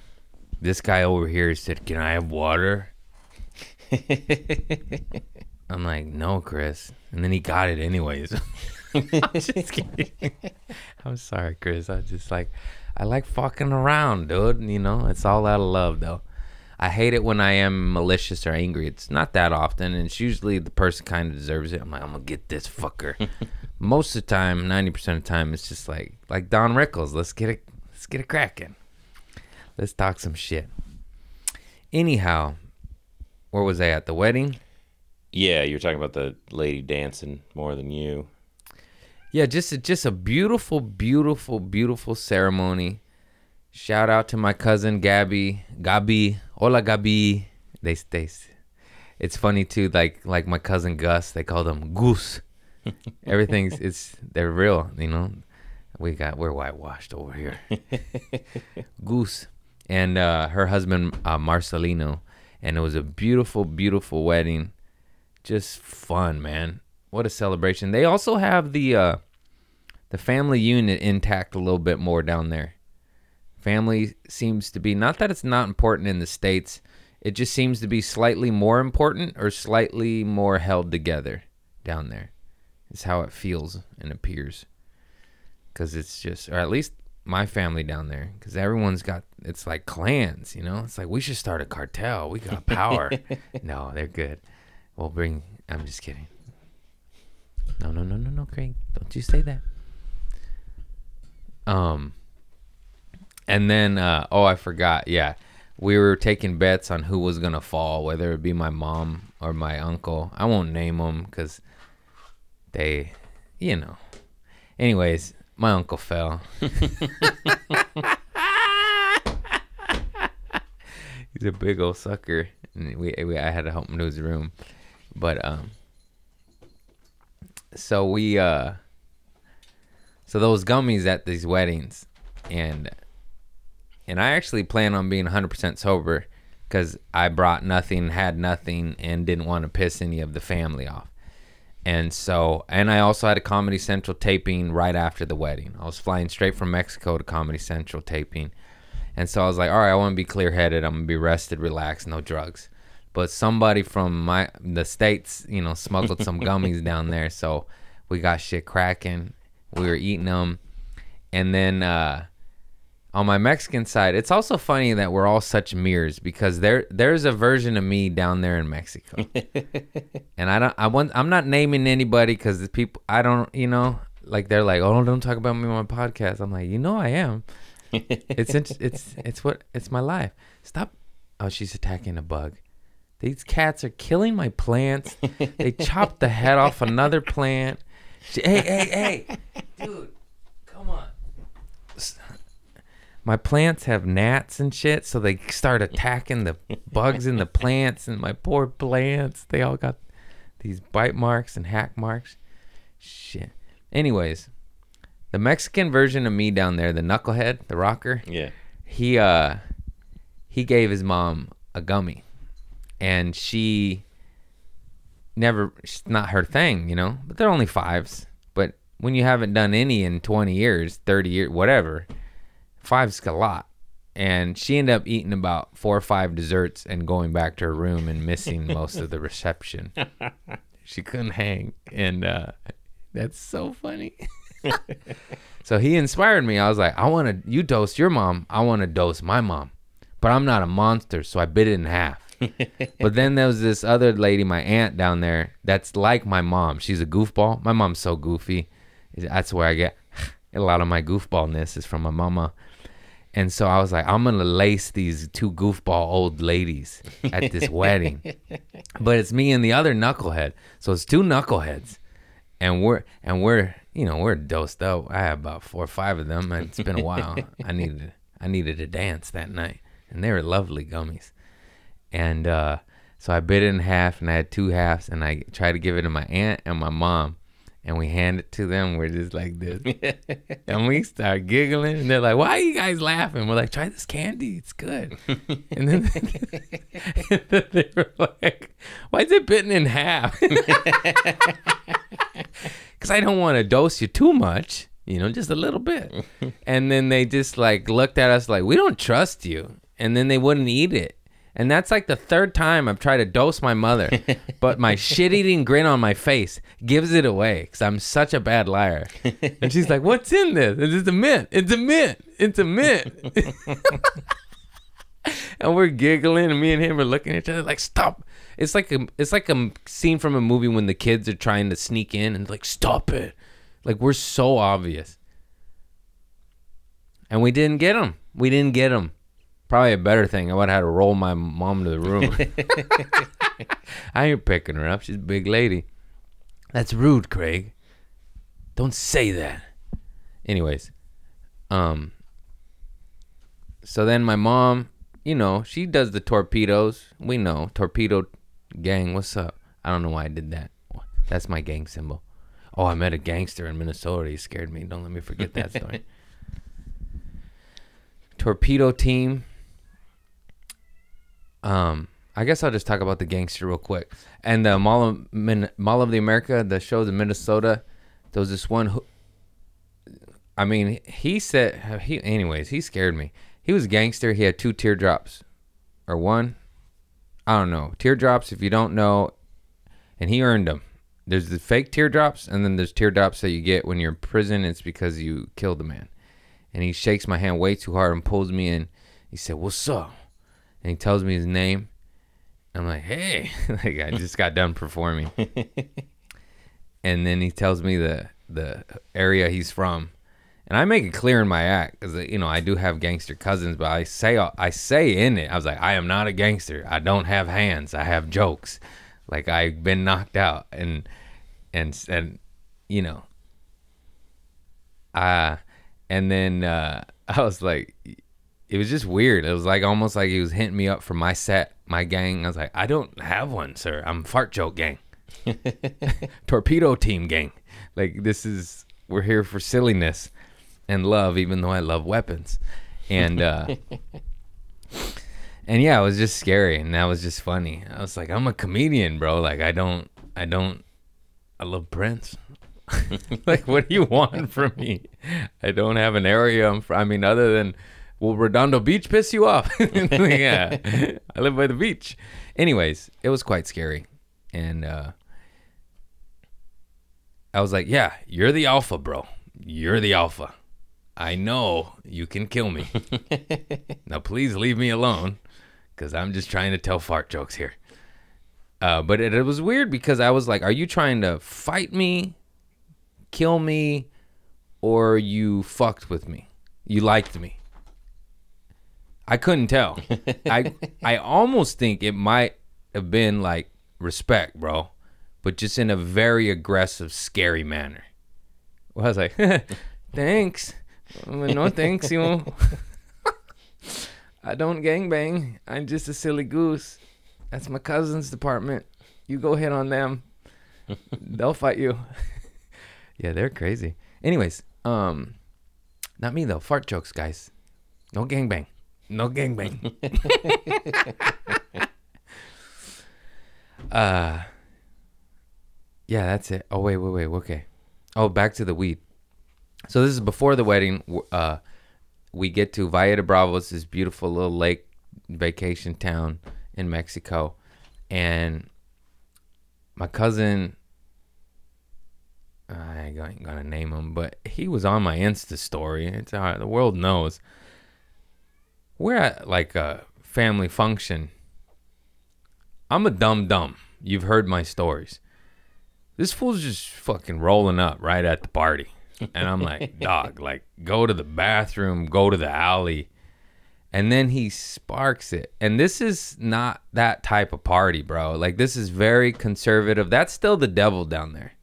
This guy over here said, Can I have water? I'm like, No, Chris. And then he got it anyways. I'm just kidding. I'm sorry, Chris. I just like, I like fucking around, dude. You know, it's all out of love, though. I hate it when I am malicious or angry. It's not that often, and it's usually the person kind of deserves it. I'm like, I'm gonna get this fucker. Most of the time, ninety percent of the time, it's just like like Don Rickles. Let's get it. Let's get it cracking. Let's talk some shit. Anyhow, where was I at the wedding? Yeah, you're talking about the lady dancing more than you. Yeah, just a, just a beautiful, beautiful, beautiful ceremony. Shout out to my cousin Gabby. Gabi. Hola Gabi. They they it's funny too, like like my cousin Gus, they call them Goose. Everything's it's they're real, you know. We got we're whitewashed over here. Goose. And uh her husband uh Marcelino. And it was a beautiful, beautiful wedding. Just fun, man. What a celebration. They also have the uh the family unit intact a little bit more down there. Family seems to be not that it's not important in the states. It just seems to be slightly more important or slightly more held together down there. Is how it feels and appears. Cuz it's just or at least my family down there cuz everyone's got it's like clans, you know? It's like we should start a cartel. We got power. no, they're good. We'll bring I'm just kidding. No, no, no, no, no, Craig. Don't you say that. Um and then uh oh I forgot. Yeah. We were taking bets on who was to fall, whether it be my mom or my uncle. I won't name them cuz they you know. Anyways, my uncle fell. He's a big old sucker. And we, we I had to help him to his room. But um so we uh so those gummies at these weddings and and I actually plan on being 100% sober cuz I brought nothing, had nothing and didn't want to piss any of the family off. And so and I also had a Comedy Central taping right after the wedding. I was flying straight from Mexico to Comedy Central taping. And so I was like, all right, I want to be clear headed. I'm gonna be rested, relaxed, no drugs. But somebody from my the states, you know, smuggled some gummies down there, so we got shit cracking. We were eating them, and then uh, on my Mexican side, it's also funny that we're all such mirrors because there there's a version of me down there in Mexico, and I don't I want I'm not naming anybody because the people I don't you know like they're like oh don't talk about me on my podcast. I'm like you know I am it's it's it's what it's my life. Stop. Oh, she's attacking a bug. These cats are killing my plants. They chopped the head off another plant. She, hey, hey, hey, dude, come on. My plants have gnats and shit, so they start attacking the bugs in the plants, and my poor plants, they all got these bite marks and hack marks. Shit. Anyways, the Mexican version of me down there, the knucklehead, the rocker, Yeah. he uh he gave his mom a gummy and she never it's not her thing you know but they're only fives but when you haven't done any in 20 years 30 years whatever five's a lot and she ended up eating about four or five desserts and going back to her room and missing most of the reception she couldn't hang and uh that's so funny so he inspired me. I was like, I want to, you dose your mom. I want to dose my mom. But I'm not a monster, so I bit it in half. but then there was this other lady, my aunt down there, that's like my mom. She's a goofball. My mom's so goofy. That's where I get a lot of my goofballness is from my mama. And so I was like, I'm gonna lace these two goofball old ladies at this wedding. But it's me and the other knucklehead. So it's two knuckleheads. And we're and we're you know, we're dosed up. I had about four or five of them and it's been a while. I needed I needed to dance that night. And they were lovely gummies. And uh so I bit it in half and I had two halves and I tried to give it to my aunt and my mom. And we hand it to them. We're just like this. and we start giggling. And they're like, why are you guys laughing? We're like, try this candy. It's good. and, then and then they were like, why is it bitten in half? Because I don't want to dose you too much, you know, just a little bit. and then they just like looked at us like, we don't trust you. And then they wouldn't eat it. And that's like the third time I've tried to dose my mother, but my shit eating grin on my face gives it away because I'm such a bad liar. And she's like, What's in this? It's just a mint. It's a mint. It's a mint. and we're giggling, and me and him are looking at each other like, Stop. It's like a it's like a scene from a movie when the kids are trying to sneak in and like, Stop it. Like we're so obvious. And we didn't get them. We didn't get them. Probably a better thing. I would have had to roll my mom to the room. I ain't picking her up. She's a big lady. That's rude, Craig. Don't say that. Anyways, um, so then my mom, you know, she does the torpedoes. We know torpedo gang. What's up? I don't know why I did that. That's my gang symbol. Oh, I met a gangster in Minnesota. He scared me. Don't let me forget that story. torpedo team. Um, I guess I'll just talk about the gangster real quick. And the Mall of, Min- Mall of the America, the shows in Minnesota. There was this one. Who, I mean, he said he. Anyways, he scared me. He was a gangster. He had two teardrops, or one. I don't know. Teardrops. If you don't know, and he earned them. There's the fake teardrops, and then there's teardrops that you get when you're in prison. It's because you killed a man. And he shakes my hand way too hard and pulls me in. He said, "What's up?" And he tells me his name. I'm like, "Hey!" like I just got done performing. and then he tells me the the area he's from, and I make it clear in my act because you know I do have gangster cousins, but I say I say in it, I was like, I am not a gangster. I don't have hands. I have jokes. Like I've been knocked out, and and and you know, uh and then uh, I was like, it was just weird. It was like almost like he was hitting me up for my set, my gang. I was like, I don't have one, sir. I'm fart joke gang, torpedo team gang. Like this is we're here for silliness and love, even though I love weapons, and uh, and yeah, it was just scary, and that was just funny. I was like, I'm a comedian, bro. Like I don't, I don't, I love Prince. like, what do you want from me? I don't have an area. I'm I mean, other than, will Redondo Beach piss you off? yeah, I live by the beach. Anyways, it was quite scary, and uh, I was like, yeah, you're the alpha, bro. You're the alpha. I know you can kill me. now, please leave me alone, because I'm just trying to tell fart jokes here. Uh, but it, it was weird because I was like, "Are you trying to fight me, kill me, or you fucked with me? You liked me?" I couldn't tell. I I almost think it might have been like respect, bro, but just in a very aggressive, scary manner. Well, I was like, "Thanks, no thanks, you." I don't gangbang. I'm just a silly goose. That's my cousin's department. You go hit on them. They'll fight you. yeah, they're crazy. Anyways, um, not me though. Fart jokes, guys. No gangbang. No gangbang. uh, yeah, that's it. Oh wait, wait, wait. Okay. Oh, back to the weed. So this is before the wedding. Uh, we get to Valle de Bravos, this beautiful little lake vacation town in Mexico, and my cousin. I ain't gonna- name him, but he was on my Insta story. It's all right, the world knows. We're at like a family function. I'm a dumb dumb. You've heard my stories. This fool's just fucking rolling up right at the party. And I'm like, dog, like, go to the bathroom, go to the alley. And then he sparks it. And this is not that type of party, bro. Like, this is very conservative. That's still the devil down there.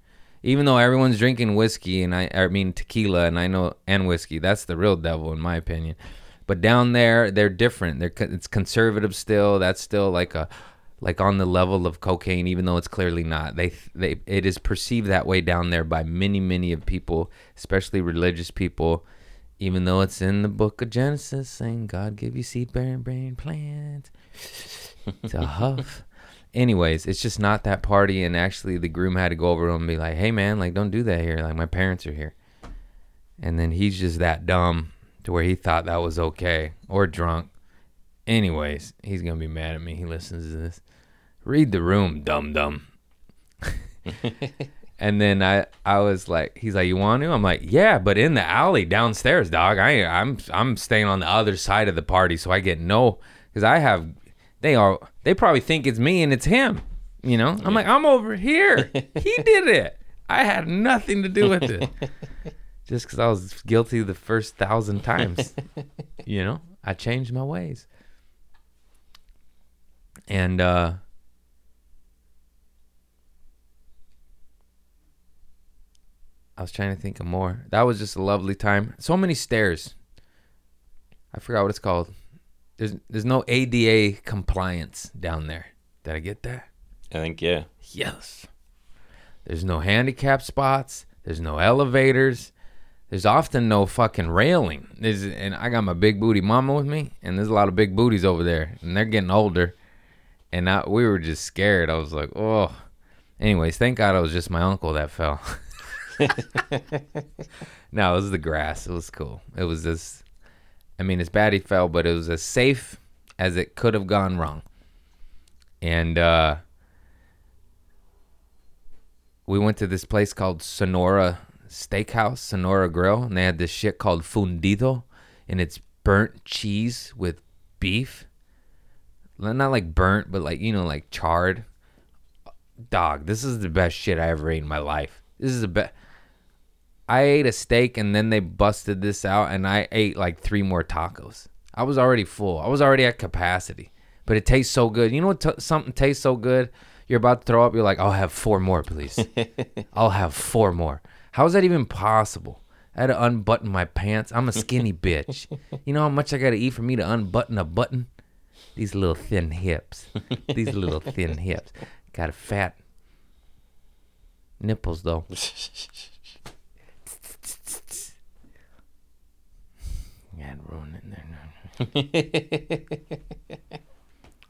Even though everyone's drinking whiskey and I, I mean tequila and I know and whiskey, that's the real devil in my opinion. But down there, they're different. They're it's conservative still. That's still like a like on the level of cocaine, even though it's clearly not. They they it is perceived that way down there by many many of people, especially religious people. Even though it's in the book of Genesis saying God give you seed bearing brain plants to huff. Anyways, it's just not that party, and actually the groom had to go over him and be like, "Hey man, like don't do that here. Like my parents are here." And then he's just that dumb to where he thought that was okay or drunk. Anyways, he's gonna be mad at me. He listens to this. Read the room, dum dum. and then I, I was like, he's like, you want to? I'm like, yeah, but in the alley downstairs, dog. I, I'm, I'm staying on the other side of the party, so I get no, because I have, they are, they probably think it's me and it's him. You know, I'm like, I'm over here. he did it. I had nothing to do with it. Just because I was guilty the first thousand times. you know, I changed my ways. And uh I was trying to think of more. That was just a lovely time. So many stairs. I forgot what it's called. There's there's no ADA compliance down there. Did I get that? I think yeah. Yes. There's no handicap spots. There's no elevators. There's often no fucking railing. There's, and I got my big booty mama with me, and there's a lot of big booties over there, and they're getting older. And I, we were just scared. I was like, oh. Anyways, thank God it was just my uncle that fell. no, it was the grass. It was cool. It was as, I mean, it's bad he fell, but it was as safe as it could have gone wrong. And uh, we went to this place called Sonora Steakhouse, Sonora Grill, and they had this shit called fundido, and it's burnt cheese with beef. Not like burnt, but like you know, like charred. Dog, this is the best shit I ever ate in my life. This is the best. I ate a steak and then they busted this out, and I ate like three more tacos. I was already full. I was already at capacity, but it tastes so good. You know what? T- something tastes so good. You're about to throw up. You're like, I'll have four more, please. I'll have four more. How is that even possible? I had to unbutton my pants. I'm a skinny bitch. You know how much I got to eat for me to unbutton a button? These little thin hips. These little thin hips. Got a fat nipples though. Yeah, ruin it there.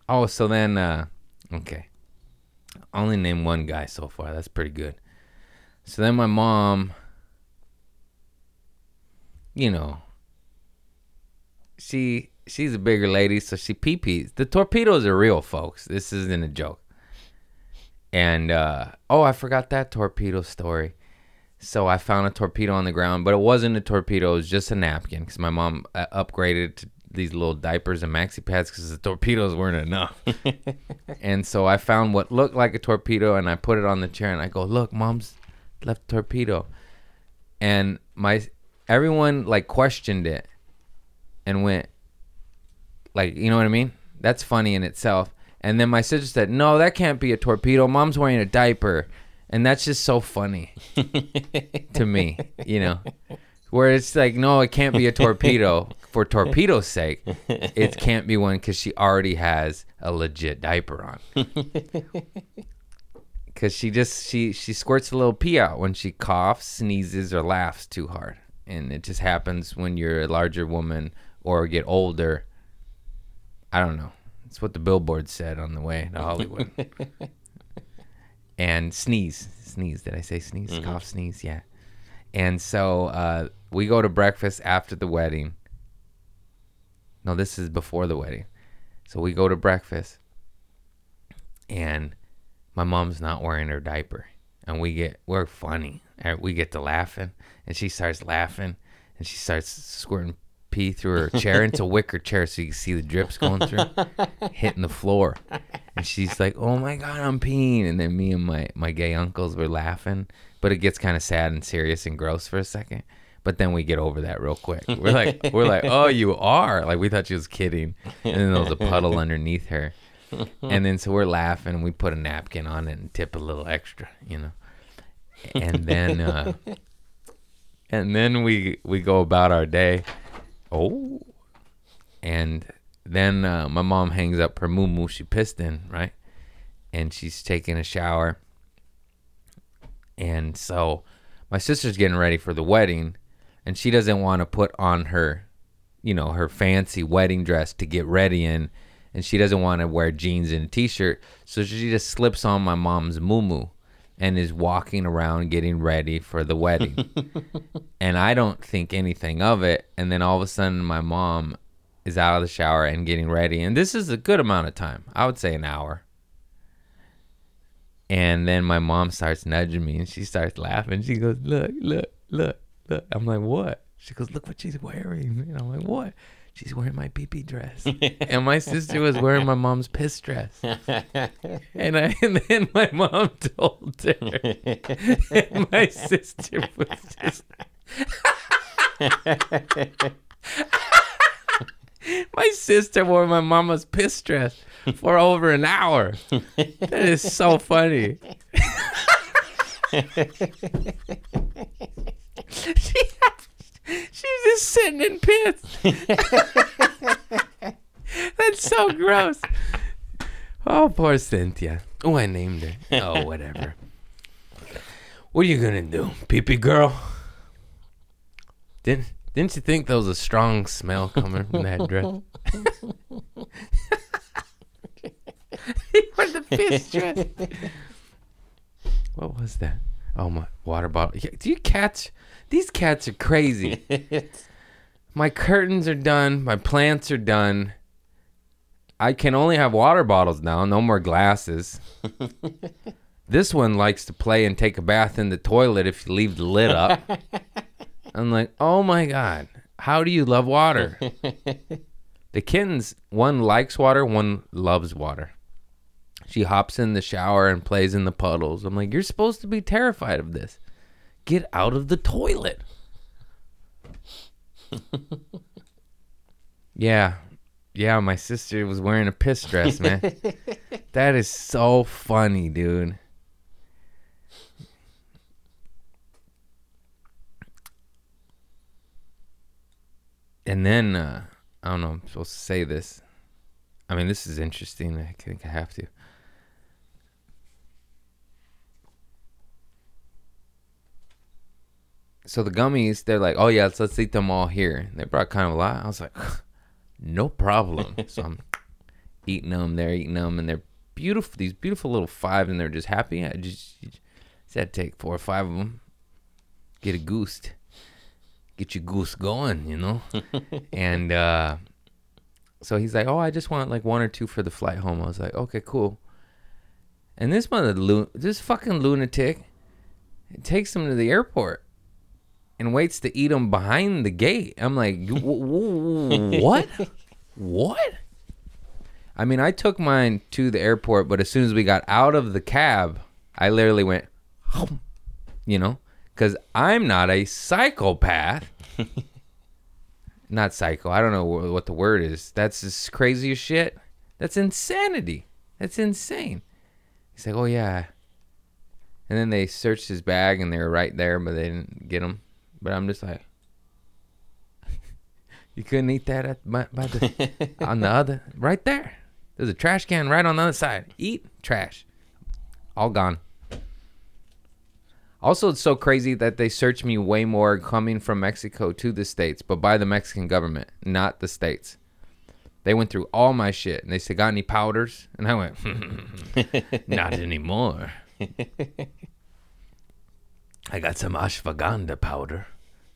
oh, so then, uh, okay. Only named one guy so far. That's pretty good. So then my mom, you know, she she's a bigger lady, so she pee pees. The torpedoes are real, folks. This isn't a joke. And uh, oh, I forgot that torpedo story. So I found a torpedo on the ground, but it wasn't a torpedo. It was just a napkin because my mom uh, upgraded to these little diapers and maxi pads because the torpedoes weren't enough. and so I found what looked like a torpedo and I put it on the chair and I go, "Look, mom's left torpedo." And my everyone like questioned it and went like, you know what I mean? That's funny in itself. And then my sister said, "No, that can't be a torpedo. Mom's wearing a diaper." And that's just so funny to me, you know. Where it's like, no, it can't be a torpedo for torpedo's sake. It can't be one because she already has a legit diaper on. Because she just she she squirts a little pee out when she coughs, sneezes, or laughs too hard, and it just happens when you're a larger woman or get older. I don't know. It's what the billboard said on the way to Hollywood. and sneeze, sneeze. Did I say sneeze? Cough, sneeze. Yeah. And so uh, we go to breakfast after the wedding. No, this is before the wedding. So we go to breakfast, and my mom's not wearing her diaper, and we get we're funny, and we get to laughing, and she starts laughing, and she starts squirting pee through her chair. it's a wicker chair, so you can see the drips going through, hitting the floor. And she's like, "Oh my god, I'm peeing!" And then me and my my gay uncles were laughing, but it gets kind of sad and serious and gross for a second. But then we get over that real quick. We're like, we're like, "Oh, you are!" Like we thought she was kidding, and then there was a puddle underneath her. And then so we're laughing, and we put a napkin on it and tip a little extra, you know. And then, uh, and then we we go about our day. Oh, and then uh, my mom hangs up her moo she pissed in, right? And she's taking a shower. And so my sister's getting ready for the wedding, and she doesn't want to put on her, you know, her fancy wedding dress to get ready in, and she doesn't want to wear jeans and a t-shirt, so she just slips on my mom's moo and is walking around getting ready for the wedding. and I don't think anything of it, and then all of a sudden my mom is out of the shower and getting ready, and this is a good amount of time. I would say an hour. And then my mom starts nudging me and she starts laughing. She goes, Look, look, look, look. I'm like, What? She goes, Look what she's wearing. And I'm like, What? She's wearing my pee dress. and my sister was wearing my mom's piss dress. And, I, and then my mom told her. And my sister was just. my sister wore my mama's piss dress for over an hour. That is so funny. she, she's just sitting in pits. That's so gross. Oh, poor Cynthia. Oh, I named her. Oh, whatever. What are you gonna do, pee pee girl? Didn't didn't you think there was a strong smell coming from that dress? he wore the fish dress. What was that? Oh my water bottle. Do you catch? These cats are crazy. my curtains are done. My plants are done. I can only have water bottles now. No more glasses. this one likes to play and take a bath in the toilet if you leave the lid up. I'm like, oh my god, how do you love water? the kittens, one likes water, one loves water. She hops in the shower and plays in the puddles. I'm like, you're supposed to be terrified of this. Get out of the toilet. yeah. Yeah, my sister was wearing a piss dress, man. that is so funny, dude. And then uh, I don't know, I'm supposed to say this. I mean, this is interesting. I think I have to. So the gummies, they're like, oh yeah, let's, let's eat them all here. They brought kind of a lot. I was like, no problem. so I'm eating them. They're eating them, and they're beautiful. These beautiful little five, and they're just happy. I just, just to take four or five of them, get a goose, get your goose going, you know. and uh, so he's like, oh, I just want like one or two for the flight home. I was like, okay, cool. And this mother, this fucking lunatic, takes them to the airport and waits to eat them behind the gate. I'm like, "You- w- w- what? what? I mean, I took mine to the airport, but as soon as we got out of the cab, I literally went, you know, because I'm not a psychopath. not psycho. I don't know wh- what the word is. That's just crazy as shit. That's insanity. That's insane. He's like, oh yeah. And then they searched his bag and they were right there, but they didn't get him. But I'm just like, you couldn't eat that at by, by the on the other right there. There's a trash can right on the other side. Eat trash. All gone. Also, it's so crazy that they search me way more coming from Mexico to the states, but by the Mexican government, not the states. They went through all my shit and they said, "Got any powders?" And I went, "Not anymore." I got some ashwagandha powder,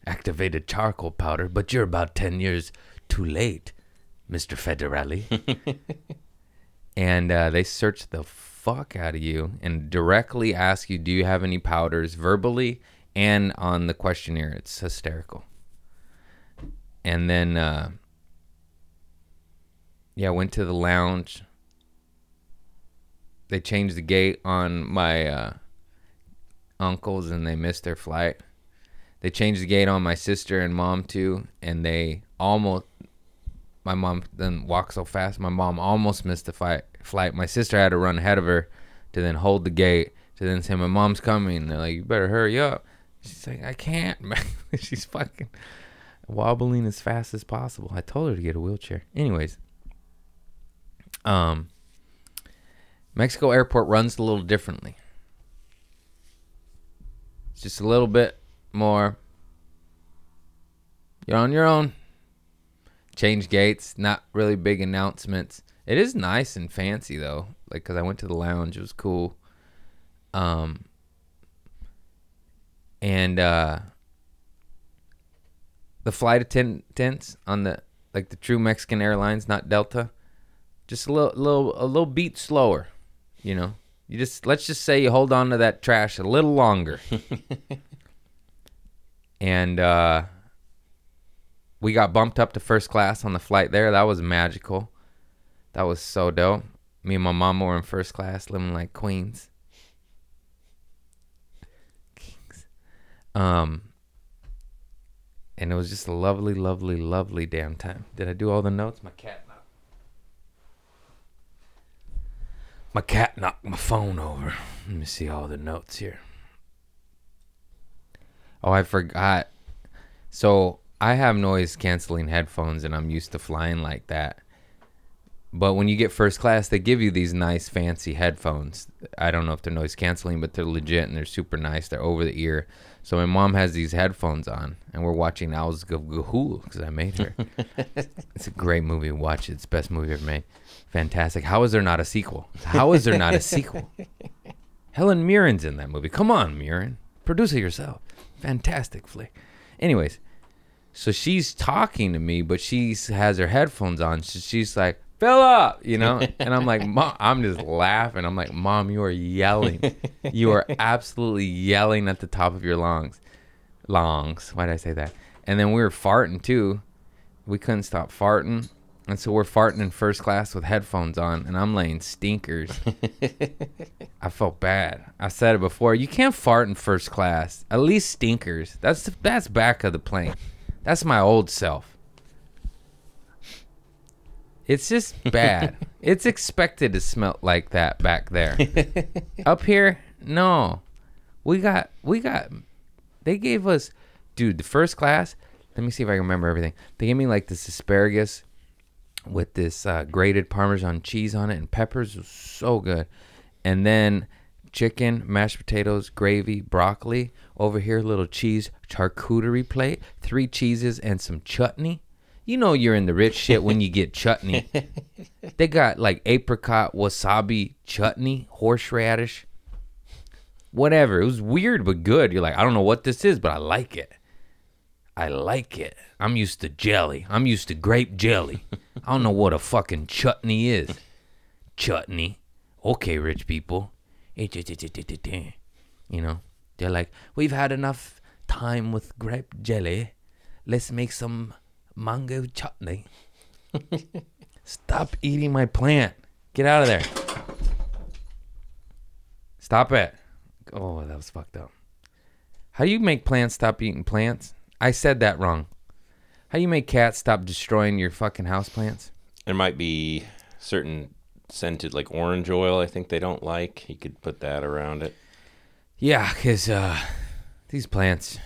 activated charcoal powder, but you're about 10 years too late, Mr. Federale. and uh, they search the fuck out of you and directly ask you, Do you have any powders verbally and on the questionnaire? It's hysterical. And then, uh, yeah, went to the lounge. They changed the gate on my. Uh, uncles and they missed their flight. They changed the gate on my sister and mom too, and they almost. My mom then walked so fast. My mom almost missed the fight, flight. My sister had to run ahead of her to then hold the gate to then say, "My mom's coming." they're like, "You better hurry up." She's like, "I can't." man." She's fucking wobbling as fast as possible. I told her to get a wheelchair. Anyways, um, Mexico airport runs a little differently just a little bit more. You're on your own. Change gates, not really big announcements. It is nice and fancy though. Like cuz I went to the lounge, it was cool. Um and uh the flight attendants on the like the true Mexican Airlines, not Delta, just a little little a little beat slower, you know. You just let's just say you hold on to that trash a little longer. and uh, we got bumped up to first class on the flight there. That was magical. That was so dope. Me and my mom were in first class, living like queens. Kings. Um, and it was just a lovely, lovely, lovely damn time. Did I do all the notes? My cat knocked. My cat knocked my phone over. Let me see all the notes here. Oh, I forgot. So I have noise canceling headphones and I'm used to flying like that. But when you get first class, they give you these nice fancy headphones. I don't know if they're noise canceling, but they're legit and they're super nice. They're over the ear. So my mom has these headphones on, and we're watching Owls of Ga'Hoole because I made her. it's a great movie. Watch it. It's the best movie ever made. Fantastic. How is there not a sequel? How is there not a sequel? Helen Mirren's in that movie. Come on, Mirren. Produce it yourself. Fantastic flick. Anyways, so she's talking to me, but she has her headphones on. So she's like, Philip, you know? And I'm like, Mom, I'm just laughing. I'm like, Mom, you are yelling. You are absolutely yelling at the top of your lungs. Lungs. Why did I say that? And then we were farting too. We couldn't stop farting. And so we're farting in first class with headphones on, and I'm laying stinkers. I felt bad. I said it before. You can't fart in first class. At least stinkers. That's that's back of the plane. That's my old self. It's just bad. it's expected to smell like that back there. Up here, no. We got we got they gave us dude, the first class, let me see if I can remember everything. They gave me like this asparagus with this uh, grated parmesan cheese on it and peppers It was so good. And then chicken, mashed potatoes, gravy, broccoli. Over here, little cheese charcuterie plate, three cheeses and some chutney. You know you're in the rich shit when you get chutney. they got like apricot wasabi chutney, horseradish, whatever. It was weird but good. You're like, I don't know what this is, but I like it. I like it. I'm used to jelly. I'm used to grape jelly. I don't know what a fucking chutney is. Chutney. Okay, rich people. Eh, you know, they're like, we've had enough time with grape jelly. Let's make some mango chutney. Stop eating my plant. Get out of there. Stop it. Oh, that was fucked up. How do you make plants stop eating plants? I said that wrong. How do you make cats stop destroying your fucking house plants? There might be certain scented like orange oil. I think they don't like. You could put that around it. Yeah, because uh, these plants,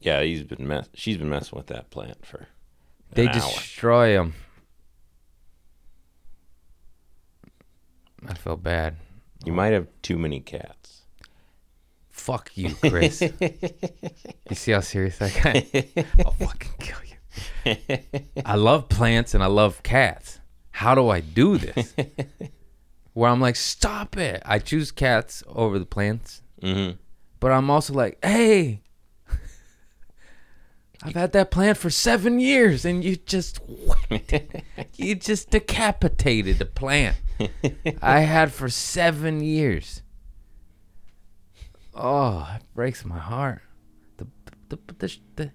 Yeah, he's been mess. She's been messing with that plant for. they hour. destroy them. I feel bad. You might have too many cats. Fuck you, Chris. you see how serious I got? I'll fucking kill you. I love plants and I love cats. How do I do this? Where I'm like, stop it. I choose cats over the plants. Mm-hmm. But I'm also like, hey, I've had that plant for seven years and you just you just decapitated the plant I had for seven years. Oh, it breaks my heart. The the the the,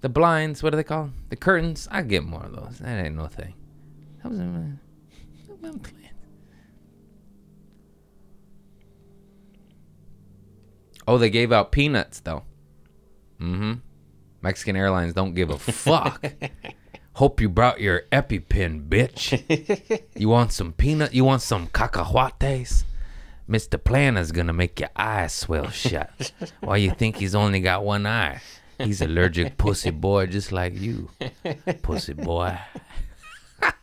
the blinds, what do they call? The curtains. I get more of those. That ain't no thing. That was a that was a plant. Oh, they gave out peanuts though. Mm-hmm. Mexican Airlines don't give a fuck. Hope you brought your EpiPen, bitch. you want some peanut? You want some cacahuates? Mr. Planter's gonna make your eyes swell shut. Why you think he's only got one eye? He's allergic pussy boy just like you. Pussy boy.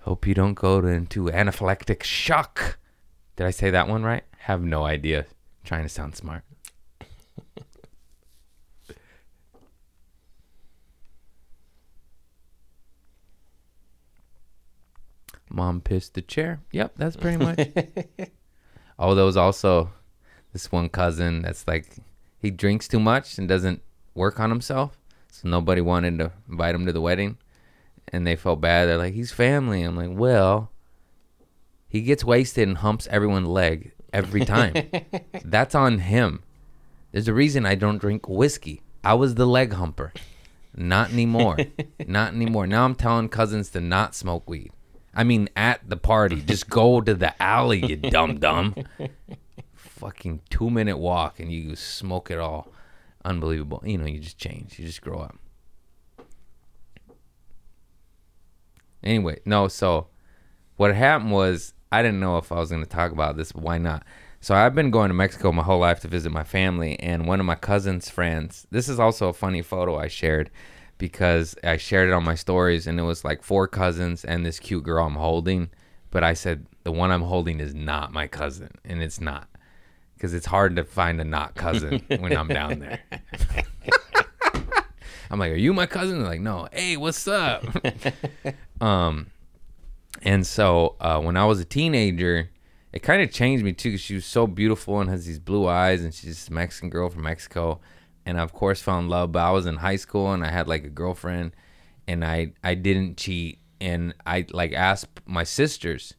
Hope you don't go into anaphylactic shock. Did I say that one right? Have no idea. Trying to sound smart. Mom pissed the chair. Yep, that's pretty much. oh, there was also this one cousin that's like he drinks too much and doesn't work on himself. So nobody wanted to invite him to the wedding. And they felt bad. They're like, he's family. I'm like, well, he gets wasted and humps everyone's leg every time. That's on him. There's a reason I don't drink whiskey. I was the leg humper. Not anymore. not anymore. Now I'm telling cousins to not smoke weed. I mean, at the party, just go to the alley, you dumb dumb. Fucking two minute walk and you smoke it all. Unbelievable. You know, you just change. You just grow up. Anyway, no, so what happened was I didn't know if I was going to talk about this, but why not? So I've been going to Mexico my whole life to visit my family, and one of my cousin's friends. This is also a funny photo I shared. Because I shared it on my stories and it was like four cousins and this cute girl I'm holding. But I said the one I'm holding is not my cousin, and it's not because it's hard to find a not cousin when I'm down there. I'm like, "Are you my cousin?" They're like, "No." Hey, what's up? um, and so uh, when I was a teenager, it kind of changed me too. Cause she was so beautiful and has these blue eyes, and she's this Mexican girl from Mexico. And I, of course, fell in love. But I was in high school and I had like a girlfriend, and I I didn't cheat. And I like asked my sisters,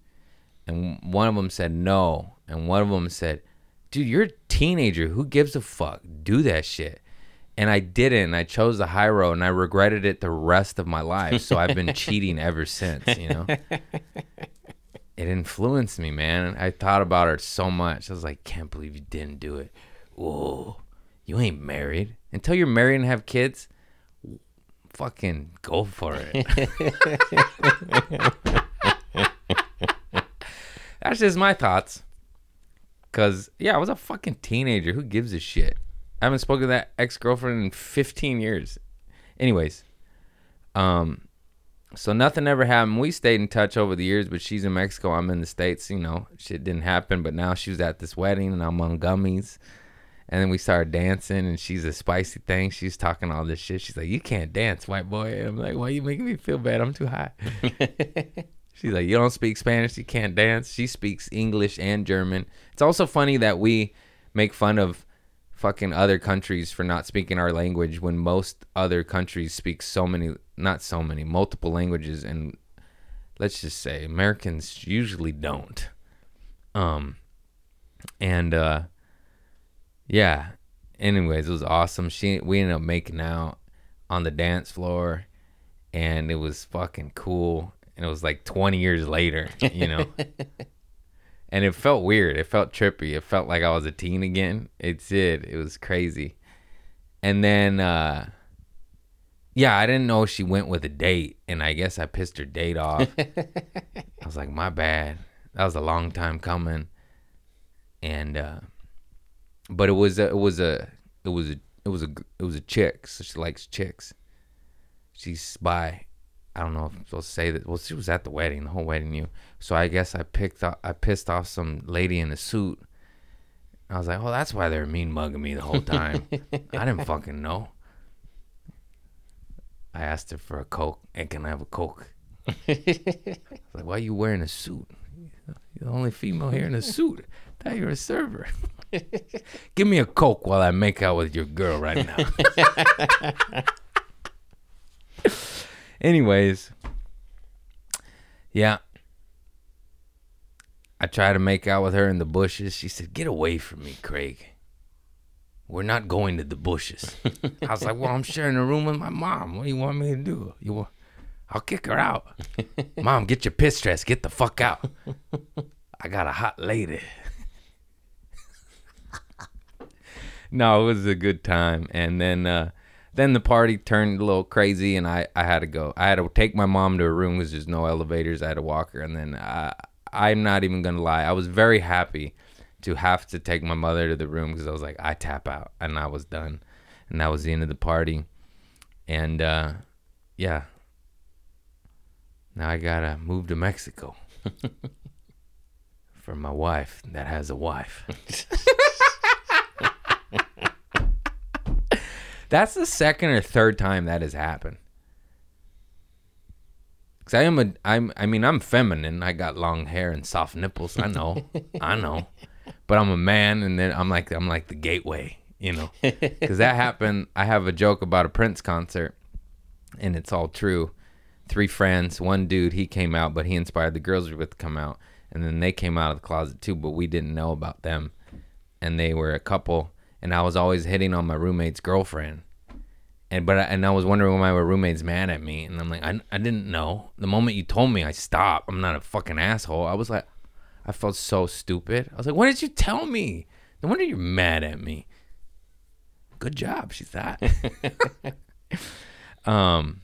and one of them said no, and one of them said, "Dude, you're a teenager. Who gives a fuck? Do that shit." And I didn't. I chose the high road, and I regretted it the rest of my life. So I've been cheating ever since. You know it influenced me, man. I thought about her so much. I was like, can't believe you didn't do it. Whoa, you ain't married. Until you're married and have kids, fucking go for it. That's just my thoughts. Cause yeah, I was a fucking teenager. Who gives a shit? I haven't spoken to that ex girlfriend in 15 years. Anyways, um, so nothing ever happened. We stayed in touch over the years, but she's in Mexico. I'm in the States. You know, shit didn't happen. But now she was at this wedding and I'm on gummies. And then we started dancing and she's a spicy thing. She's talking all this shit. She's like, You can't dance, white boy. And I'm like, Why are you making me feel bad? I'm too high. She's like, You don't speak Spanish, you can't dance. She speaks English and German. It's also funny that we make fun of fucking other countries for not speaking our language when most other countries speak so many not so many multiple languages and let's just say Americans usually don't um and uh yeah anyways it was awesome she we ended up making out on the dance floor and it was fucking cool and it was like 20 years later you know and it felt weird. It felt trippy. It felt like I was a teen again. It did. It was crazy. And then, uh, yeah, I didn't know she went with a date, and I guess I pissed her date off. I was like, my bad. That was a long time coming. And, uh, but it was a, it was a, it was a, it was a, it was a chick. So she likes chicks. She's bi. I don't know if I'm supposed to say that. Well, she was at the wedding. The whole wedding knew. So I guess I picked up, I pissed off some lady in a suit. I was like, oh, that's why they were mean mugging me the whole time. I didn't fucking know. I asked her for a coke. Hey, can I have a coke? I was like, why are you wearing a suit? You're the only female here in a suit. Thought you're a server. Give me a coke while I make out with your girl right now. Anyways, yeah. I tried to make out with her in the bushes. She said, Get away from me, Craig. We're not going to the bushes. I was like, Well, I'm sharing a room with my mom. What do you want me to do? You want I'll kick her out. mom, get your piss dress. Get the fuck out. I got a hot lady. No, it was a good time. And then uh then the party turned a little crazy and I, I had to go. I had to take my mom to her room because there's no elevators. I had to walk her. And then I, I'm not even to lie. I was very happy to have to take my mother to the room because I was like, I tap out. And I was done. And that was the end of the party. And uh, yeah. Now I got to move to Mexico for my wife that has a wife. That's the second or third time that has happened. Cause I am a, I'm, I mean, I'm feminine. I got long hair and soft nipples. I know, I know, but I'm a man, and then I'm like, I'm like the gateway, you know. Cause that happened. I have a joke about a Prince concert, and it's all true. Three friends, one dude, he came out, but he inspired the girls with to come out, and then they came out of the closet too, but we didn't know about them, and they were a couple and I was always hitting on my roommate's girlfriend. And but I, and I was wondering why my roommate's mad at me, and I'm like, I, I didn't know. The moment you told me, I stopped. I'm not a fucking asshole. I was like, I felt so stupid. I was like, why did you tell me? No wonder you're mad at me. Good job, she thought. um,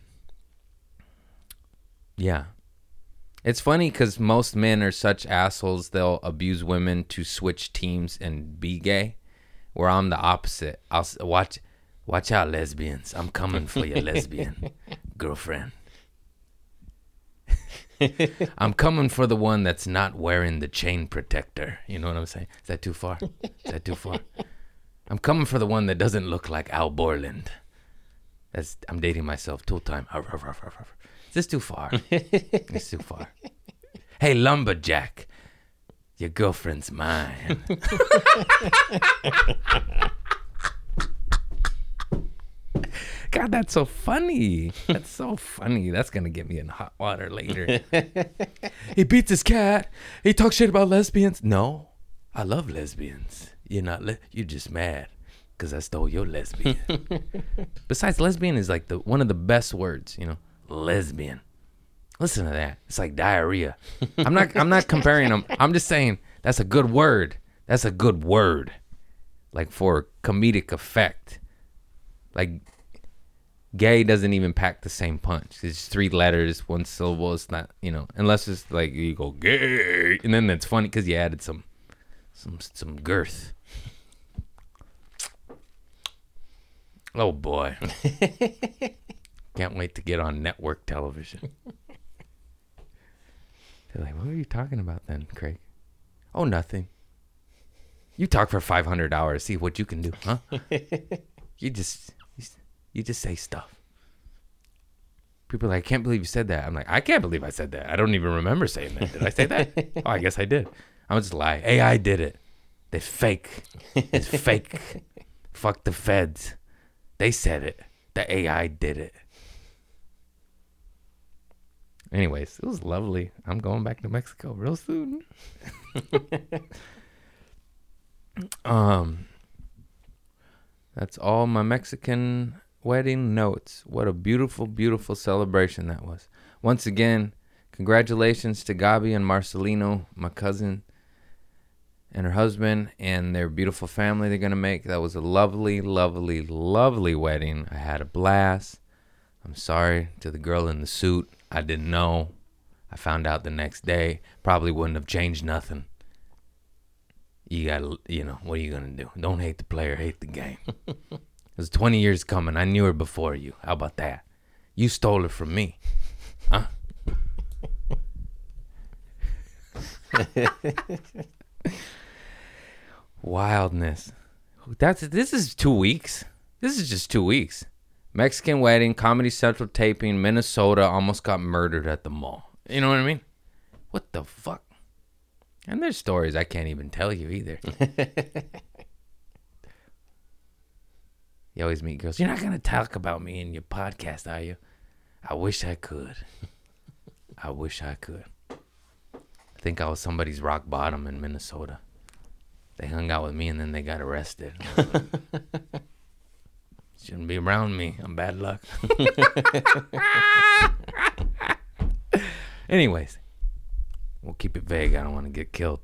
yeah, it's funny because most men are such assholes. They'll abuse women to switch teams and be gay where I'm the opposite. I'll s- watch Watch out, lesbians. I'm coming for your lesbian girlfriend. I'm coming for the one that's not wearing the chain protector. You know what I'm saying? Is that too far? Is that too far? I'm coming for the one that doesn't look like Al Borland. That's I'm dating myself full time. Is this too far? it's too far. Hey, lumberjack, your girlfriend's mine. God, that's so funny. That's so funny. That's gonna get me in hot water later. he beats his cat. He talks shit about lesbians. No, I love lesbians. You're not. Le- you're just mad because I stole your lesbian. Besides, lesbian is like the one of the best words. You know, lesbian. Listen to that. It's like diarrhea. I'm not. I'm not comparing them. I'm just saying that's a good word. That's a good word. Like for comedic effect. Like gay doesn't even pack the same punch. It's three letters, one syllable. It's not, you know, unless it's like you go gay, and then it's funny because you added some, some, some girth. Oh boy, can't wait to get on network television. They're like, "What are you talking about then, Craig?" Oh, nothing. You talk for five hundred hours. See what you can do, huh? you just you just say stuff. People are like, I can't believe you said that. I'm like, I can't believe I said that. I don't even remember saying that. Did I say that? oh, I guess I did. I'm just lie. AI did it. They fake. It's fake. Fuck the feds. They said it. The AI did it. Anyways, it was lovely. I'm going back to Mexico real soon. um, that's all my Mexican wedding notes. What a beautiful, beautiful celebration that was. Once again, congratulations to Gabi and Marcelino, my cousin and her husband, and their beautiful family they're going to make. That was a lovely, lovely, lovely wedding. I had a blast. I'm sorry to the girl in the suit. I didn't know. I found out the next day. Probably wouldn't have changed nothing. You got to, you know, what are you going to do? Don't hate the player, hate the game. It was 20 years coming. I knew her before you. How about that? You stole her from me. Huh? Wildness. That's this is 2 weeks. This is just 2 weeks. Mexican wedding, Comedy Central taping, Minnesota almost got murdered at the mall. You know what I mean? What the fuck? And there's stories I can't even tell you either. You always meet girls. You're not gonna talk about me in your podcast, are you? I wish I could. I wish I could. I think I was somebody's rock bottom in Minnesota. They hung out with me and then they got arrested. Shouldn't be around me. I'm bad luck. Anyways, we'll keep it vague. I don't want to get killed.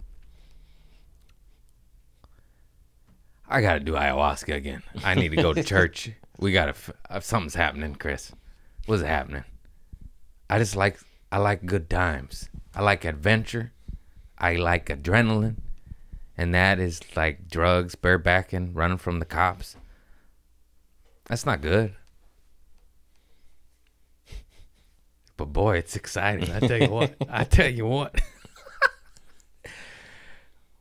I gotta do ayahuasca again. I need to go to church. We gotta. f- uh, Something's happening, Chris. What's happening? I just like. I like good times. I like adventure. I like adrenaline, and that is like drugs, barebacking, running from the cops. That's not good. But boy, it's exciting. I tell you what. I tell you what.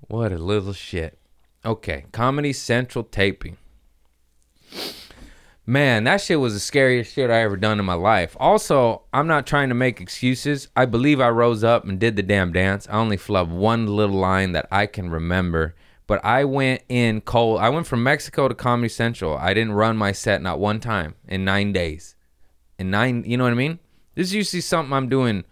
what a little shit. Okay, Comedy Central taping. Man, that shit was the scariest shit I ever done in my life. Also, I'm not trying to make excuses. I believe I rose up and did the damn dance. I only flubbed one little line that I can remember, but I went in cold. I went from Mexico to Comedy Central. I didn't run my set not one time in nine days. In nine, you know what I mean? This is usually something I'm doing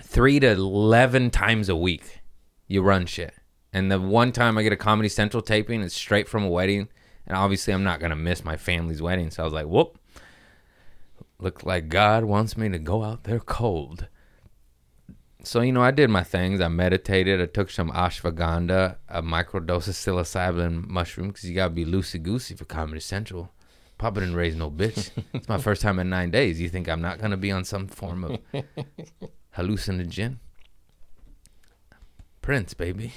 three to 11 times a week. You run shit. And the one time I get a Comedy Central taping, it's straight from a wedding. And obviously, I'm not going to miss my family's wedding. So I was like, whoop. Looks like God wants me to go out there cold. So, you know, I did my things. I meditated. I took some ashwagandha, a microdose of psilocybin mushroom, because you got to be loosey goosey for Comedy Central. Papa didn't raise no bitch. it's my first time in nine days. You think I'm not going to be on some form of hallucinogen? Prince, baby.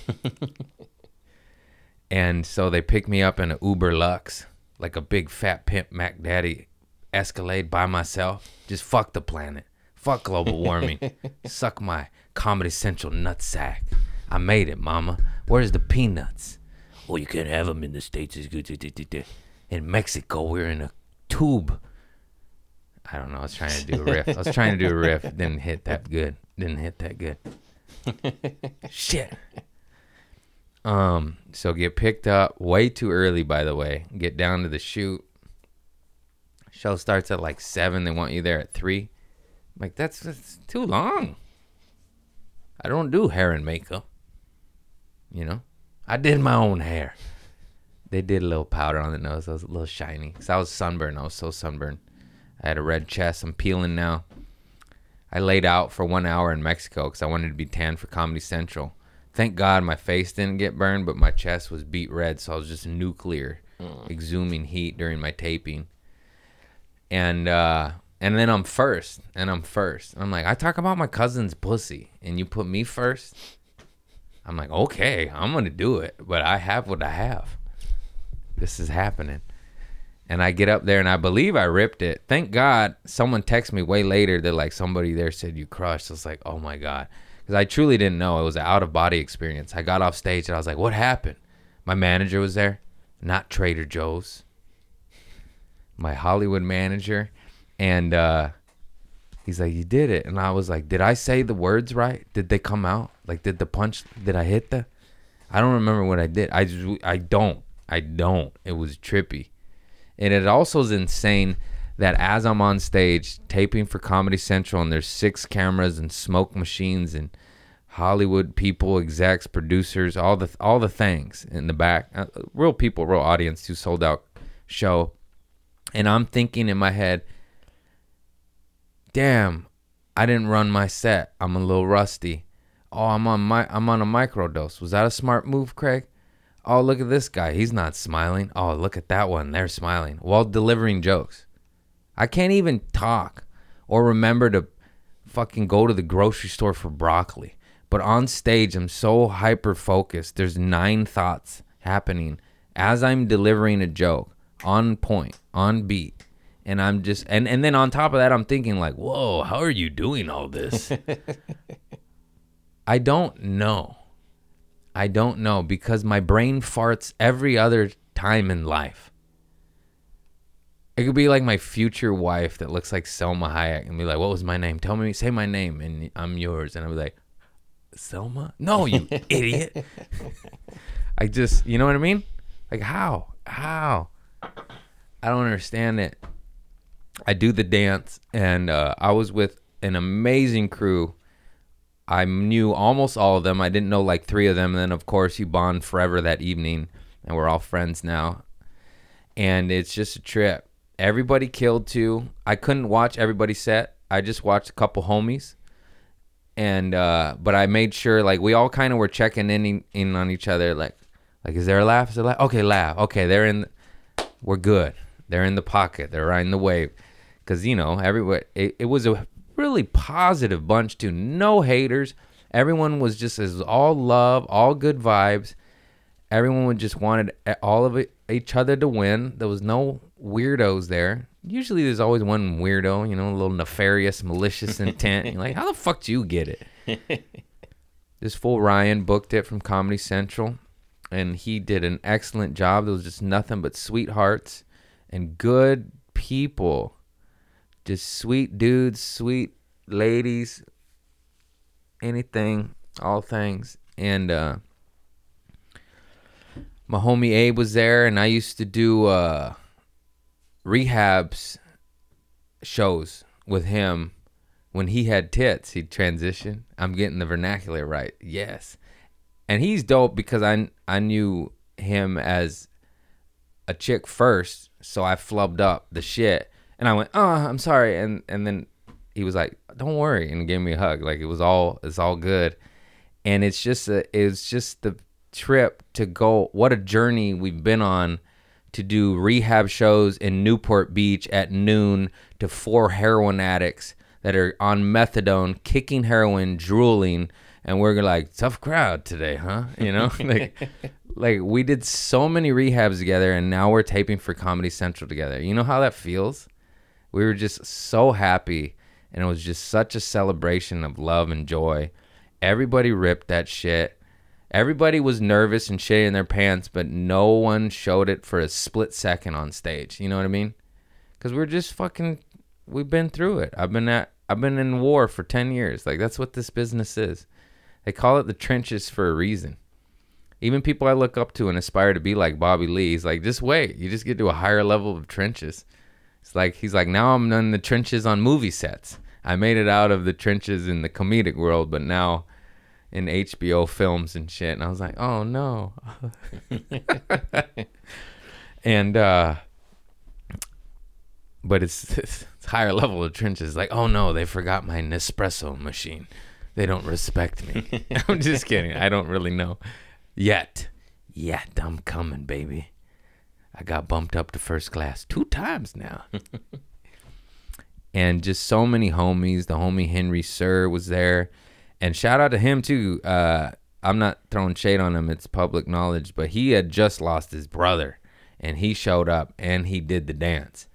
and so they picked me up in an Uber Lux, like a big fat pimp Mac Daddy Escalade by myself. Just fuck the planet. Fuck global warming. Suck my Comedy Central nutsack. I made it, mama. Where's the peanuts? Oh, you can't have them in the States. It's good. In Mexico, we're in a tube. I don't know. I was trying to do a riff. I was trying to do a riff. Didn't hit that good. Didn't hit that good. Shit. Um, so get picked up way too early, by the way. Get down to the shoot. Show starts at like seven. They want you there at three. Like, that's, that's too long. I don't do hair and makeup. You know? I did my own hair. They did a little powder on the nose. I was a little shiny. Cause I was sunburned. I was so sunburned. I had a red chest. I'm peeling now. I laid out for one hour in Mexico because I wanted to be tan for Comedy Central. Thank God my face didn't get burned, but my chest was beet red, so I was just nuclear, exhuming heat during my taping. And uh, and then I'm first, and I'm first. I'm like, I talk about my cousin's pussy, and you put me first. I'm like, okay, I'm gonna do it, but I have what I have. This is happening. And I get up there and I believe I ripped it. Thank God someone texted me way later that like somebody there said you crushed. I was like, oh my God. Because I truly didn't know. It was an out of body experience. I got off stage and I was like, what happened? My manager was there, not Trader Joe's. My Hollywood manager. And uh, he's like, you did it. And I was like, did I say the words right? Did they come out? Like, did the punch, did I hit the? I don't remember what I did. I just, I don't. I don't. It was trippy. And it also is insane that as I'm on stage taping for Comedy Central and there's six cameras and smoke machines and Hollywood people, execs, producers, all the all the things in the back, uh, real people, real audience who sold out show, and I'm thinking in my head, damn, I didn't run my set. I'm a little rusty. Oh, I'm on my I'm on a microdose. Was that a smart move, Craig? Oh, look at this guy. He's not smiling. Oh, look at that one. They're smiling while delivering jokes. I can't even talk or remember to fucking go to the grocery store for broccoli. But on stage, I'm so hyper focused. There's nine thoughts happening as I'm delivering a joke on point, on beat. And I'm just, and, and then on top of that, I'm thinking, like, whoa, how are you doing all this? I don't know. I don't know because my brain farts every other time in life. It could be like my future wife that looks like Salma Hayek and be like, "What was my name? Tell me, say my name, and I'm yours." And I'll be like, "Salma? No, you idiot!" I just, you know what I mean? Like how? How? I don't understand it. I do the dance, and uh, I was with an amazing crew. I knew almost all of them. I didn't know like three of them. And then, of course, you bond forever that evening, and we're all friends now. And it's just a trip. Everybody killed too. I couldn't watch everybody set. I just watched a couple homies, and uh, but I made sure like we all kind of were checking in in on each other. Like, like is there a laugh? Is there a laugh? Okay, laugh. Okay, they're in. We're good. They're in the pocket. They're riding the wave. Cause you know everyone. It, it was a really positive bunch too. No haters. Everyone was just as all love, all good vibes. Everyone would just wanted all of it, each other to win. There was no weirdos there. Usually, there's always one weirdo, you know, a little nefarious, malicious intent. You're like, how the fuck do you get it? this fool Ryan booked it from Comedy Central, and he did an excellent job. There was just nothing but sweethearts and good people, just sweet dudes, sweet ladies, anything, all things, and uh, my homie Abe was there, and I used to do uh, rehabs shows with him when he had tits. He'd transition. I'm getting the vernacular right. Yes, and he's dope because I I knew him as a chick first, so I flubbed up the shit, and I went, "Oh, I'm sorry," and and then he was like, "Don't worry," and gave me a hug. Like it was all it's all good, and it's just a it's just the trip to go. What a journey we've been on to do rehab shows in Newport Beach at noon to four heroin addicts that are on methadone, kicking heroin, drooling, and we're like tough crowd today, huh? You know, like like we did so many rehabs together, and now we're taping for Comedy Central together. You know how that feels? We were just so happy, and it was just such a celebration of love and joy. Everybody ripped that shit. Everybody was nervous and shit in their pants, but no one showed it for a split second on stage. You know what I mean? Because we're just fucking. We've been through it. I've been at. I've been in war for ten years. Like that's what this business is. They call it the trenches for a reason. Even people I look up to and aspire to be like Bobby Lee, he's like, just wait. You just get to a higher level of trenches. It's like he's like, now I'm in the trenches on movie sets. I made it out of the trenches in the comedic world, but now in HBO films and shit. And I was like, oh no. and uh but it's, it's higher level of trenches. Like, oh no, they forgot my Nespresso machine. They don't respect me. I'm just kidding. I don't really know yet. Yet I'm coming, baby. I got bumped up to first class two times now. and just so many homies. The homie Henry Sir was there. And shout out to him too. Uh, I'm not throwing shade on him, it's public knowledge, but he had just lost his brother and he showed up and he did the dance.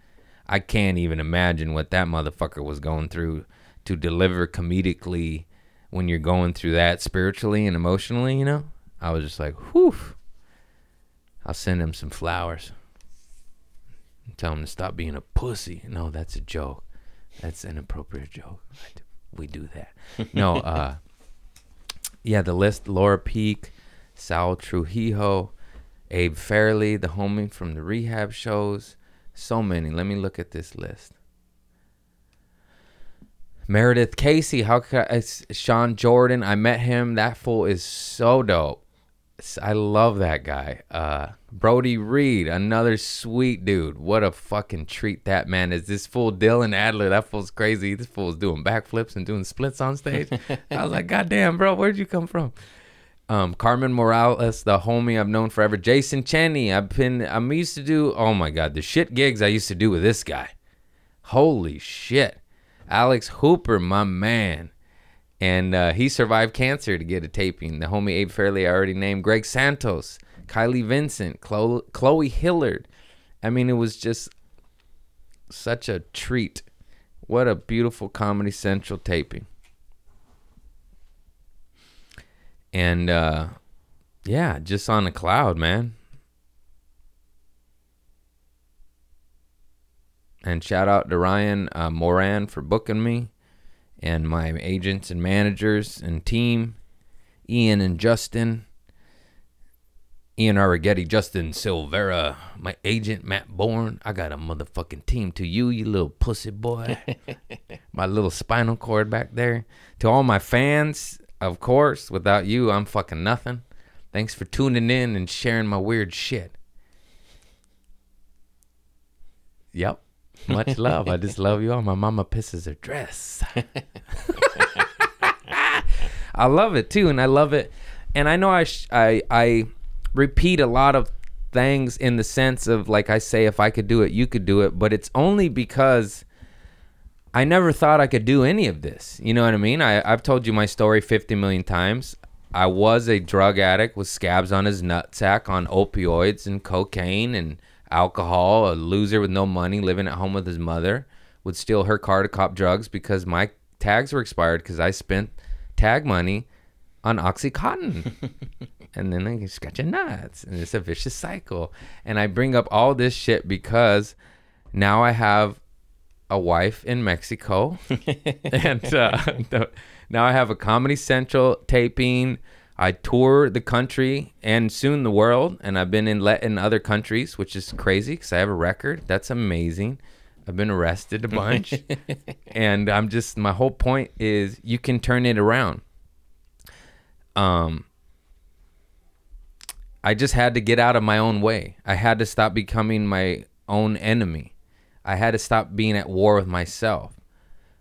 I can't even imagine what that motherfucker was going through to deliver comedically when you're going through that spiritually and emotionally, you know? I was just like, whew. I'll send him some flowers. And tell him to stop being a pussy. No, that's a joke. That's an appropriate joke. We do that. No, uh, yeah, the list Laura Peek, Sal Trujillo, Abe Fairley, the homie from the rehab shows. So many. Let me look at this list. Meredith Casey, how could I, it's Sean Jordan? I met him. That fool is so dope. I love that guy. Uh, Brody Reed, another sweet dude. What a fucking treat that man is. This fool Dylan Adler, that fool's crazy. This fool's doing backflips and doing splits on stage. I was like, God damn, bro, where'd you come from? Um, Carmen Morales, the homie I've known forever. Jason Cheney, I've been, I'm used to do, oh my God, the shit gigs I used to do with this guy. Holy shit. Alex Hooper, my man. And uh, he survived cancer to get a taping. The homie Abe Fairley, I already named. Greg Santos, Kylie Vincent, Chloe, Chloe Hilliard. I mean, it was just such a treat. What a beautiful Comedy Central taping. And uh, yeah, just on a cloud, man. And shout out to Ryan uh, Moran for booking me and my agents and managers and team, Ian and Justin, Ian Arrighetti, Justin Silvera, my agent Matt Bourne. I got a motherfucking team. To you, you little pussy boy, my little spinal cord back there. To all my fans, of course. Without you, I'm fucking nothing. Thanks for tuning in and sharing my weird shit. Yep. Much love. I just love you all. My mama pisses her dress. I love it too, and I love it. And I know I sh- I I repeat a lot of things in the sense of like I say, if I could do it, you could do it. But it's only because I never thought I could do any of this. You know what I mean? I I've told you my story 50 million times. I was a drug addict with scabs on his nutsack on opioids and cocaine and alcohol, a loser with no money living at home with his mother, would steal her car to cop drugs because my tags were expired because I spent tag money on Oxycontin. and then I just got your nuts. And it's a vicious cycle. And I bring up all this shit because now I have a wife in Mexico. and uh, the- now I have a Comedy Central taping. I tour the country and soon the world, and I've been in let in other countries, which is crazy because I have a record. That's amazing. I've been arrested a bunch, and I'm just my whole point is you can turn it around. Um, I just had to get out of my own way. I had to stop becoming my own enemy. I had to stop being at war with myself.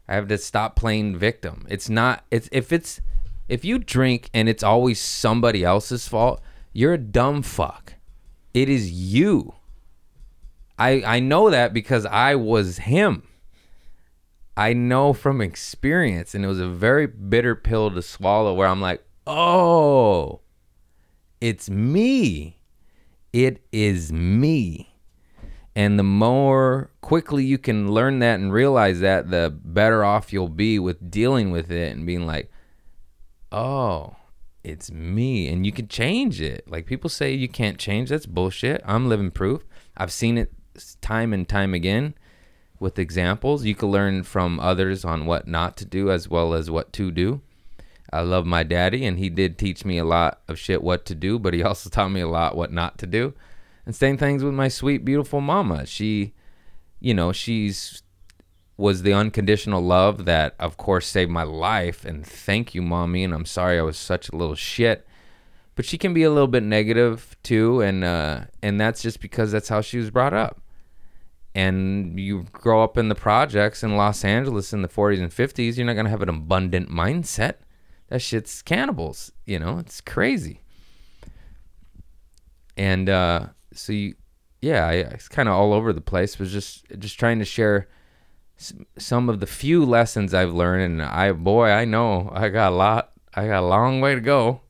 I have to stop playing victim. It's not it's if it's if you drink and it's always somebody else's fault, you're a dumb fuck. It is you. I I know that because I was him. I know from experience, and it was a very bitter pill to swallow where I'm like, oh, it's me. It is me. And the more quickly you can learn that and realize that, the better off you'll be with dealing with it and being like, oh, it's me. And you can change it. Like people say you can't change. That's bullshit. I'm living proof. I've seen it time and time again with examples. You can learn from others on what not to do as well as what to do. I love my daddy, and he did teach me a lot of shit what to do, but he also taught me a lot what not to do. And same things with my sweet, beautiful mama. She, you know, she's was the unconditional love that, of course, saved my life. And thank you, mommy. And I'm sorry I was such a little shit. But she can be a little bit negative too, and uh, and that's just because that's how she was brought up and you grow up in the projects in Los Angeles in the 40s and 50s, you're not to have an abundant mindset. That shit's cannibals, you know? It's crazy. And uh so you yeah, I, it's kind of all over the place. Was just just trying to share some of the few lessons I've learned and I boy, I know I got a lot I got a long way to go.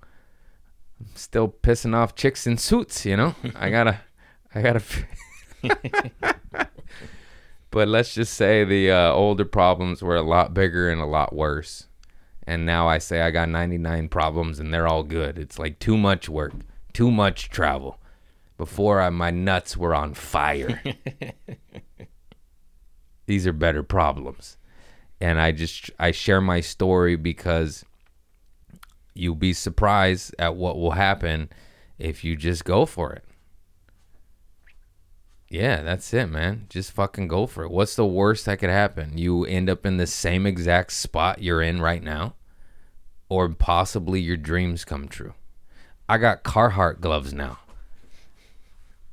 I'm still pissing off chicks in suits, you know? I got to I got to but let's just say the uh, older problems were a lot bigger and a lot worse. And now I say I got 99 problems and they're all good. It's like too much work, too much travel. Before I, my nuts were on fire. These are better problems. And I just I share my story because you'll be surprised at what will happen if you just go for it. Yeah, that's it, man. Just fucking go for it. What's the worst that could happen? You end up in the same exact spot you're in right now, or possibly your dreams come true. I got Carhartt gloves now.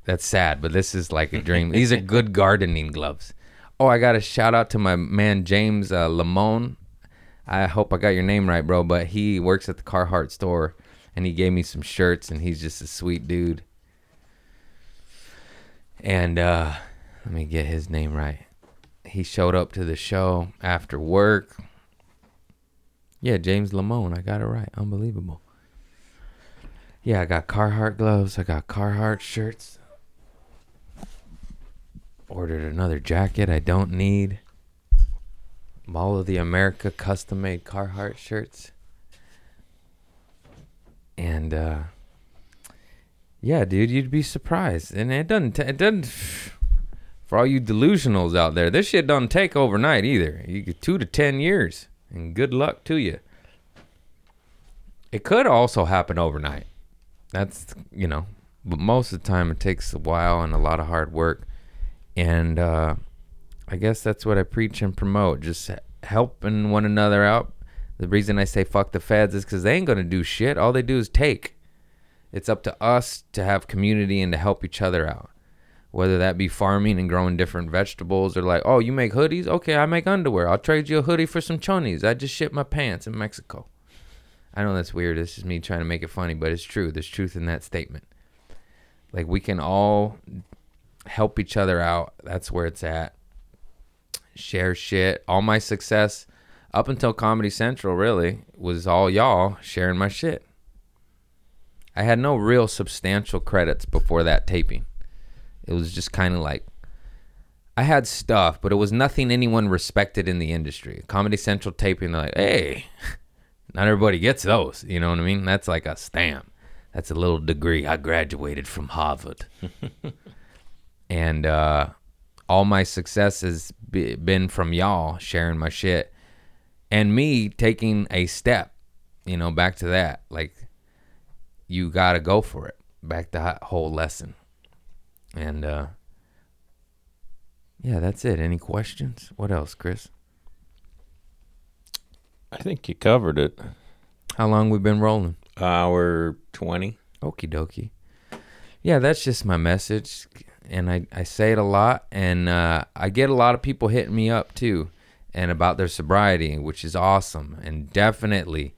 That's sad, but this is like a dream. These are good gardening gloves. Oh, I got a shout out to my man James uh, Lamone. I hope I got your name right, bro. But he works at the Carhartt store, and he gave me some shirts, and he's just a sweet dude. And uh, let me get his name right. He showed up to the show after work. Yeah, James Lamone. I got it right. Unbelievable. Yeah, I got Carhartt gloves. I got Carhartt shirts. Ordered another jacket I don't need. All of the America custom made Carhartt shirts. And uh yeah, dude, you'd be surprised. And it doesn't t- it doesn't for all you delusionals out there, this shit doesn't take overnight either. You get 2 to 10 years and good luck to you. It could also happen overnight. That's, you know, but most of the time it takes a while and a lot of hard work. And uh I guess that's what I preach and promote. Just helping one another out. The reason I say fuck the feds is because they ain't gonna do shit. All they do is take. It's up to us to have community and to help each other out. Whether that be farming and growing different vegetables, or like, oh, you make hoodies? Okay, I make underwear. I'll trade you a hoodie for some chonies. I just shipped my pants in Mexico. I know that's weird. This is me trying to make it funny, but it's true. There's truth in that statement. Like we can all help each other out. That's where it's at share shit. All my success up until Comedy Central really was all y'all sharing my shit. I had no real substantial credits before that taping. It was just kind of like I had stuff, but it was nothing anyone respected in the industry. Comedy Central taping, they're like, hey, not everybody gets those. You know what I mean? That's like a stamp. That's a little degree. I graduated from Harvard. and uh, all my success has been from y'all sharing my shit and me taking a step, you know, back to that. Like, you got to go for it. Back to that whole lesson. And, uh, yeah, that's it. Any questions? What else, Chris? I think you covered it. How long we been rolling? Hour 20. Okie dokie. Yeah, that's just my message. And I, I say it a lot. And uh, I get a lot of people hitting me up too and about their sobriety, which is awesome. And definitely,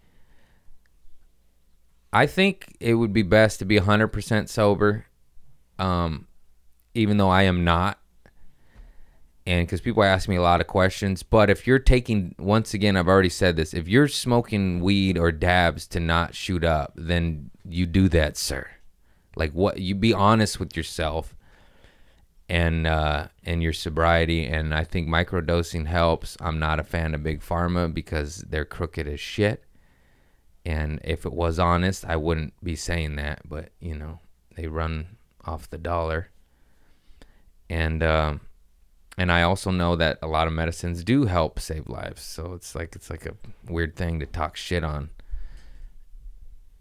I think it would be best to be 100% sober, um, even though I am not. and because people ask me a lot of questions. But if you're taking, once again, I've already said this, if you're smoking weed or dabs to not shoot up, then you do that, sir. Like what? You be honest with yourself and uh, and your sobriety. And I think microdosing helps. I'm not a fan of big pharma because they're crooked as shit. And if it was honest, I wouldn't be saying that. But you know, they run off the dollar. And um, and I also know that a lot of medicines do help save lives. So it's like it's like a weird thing to talk shit on.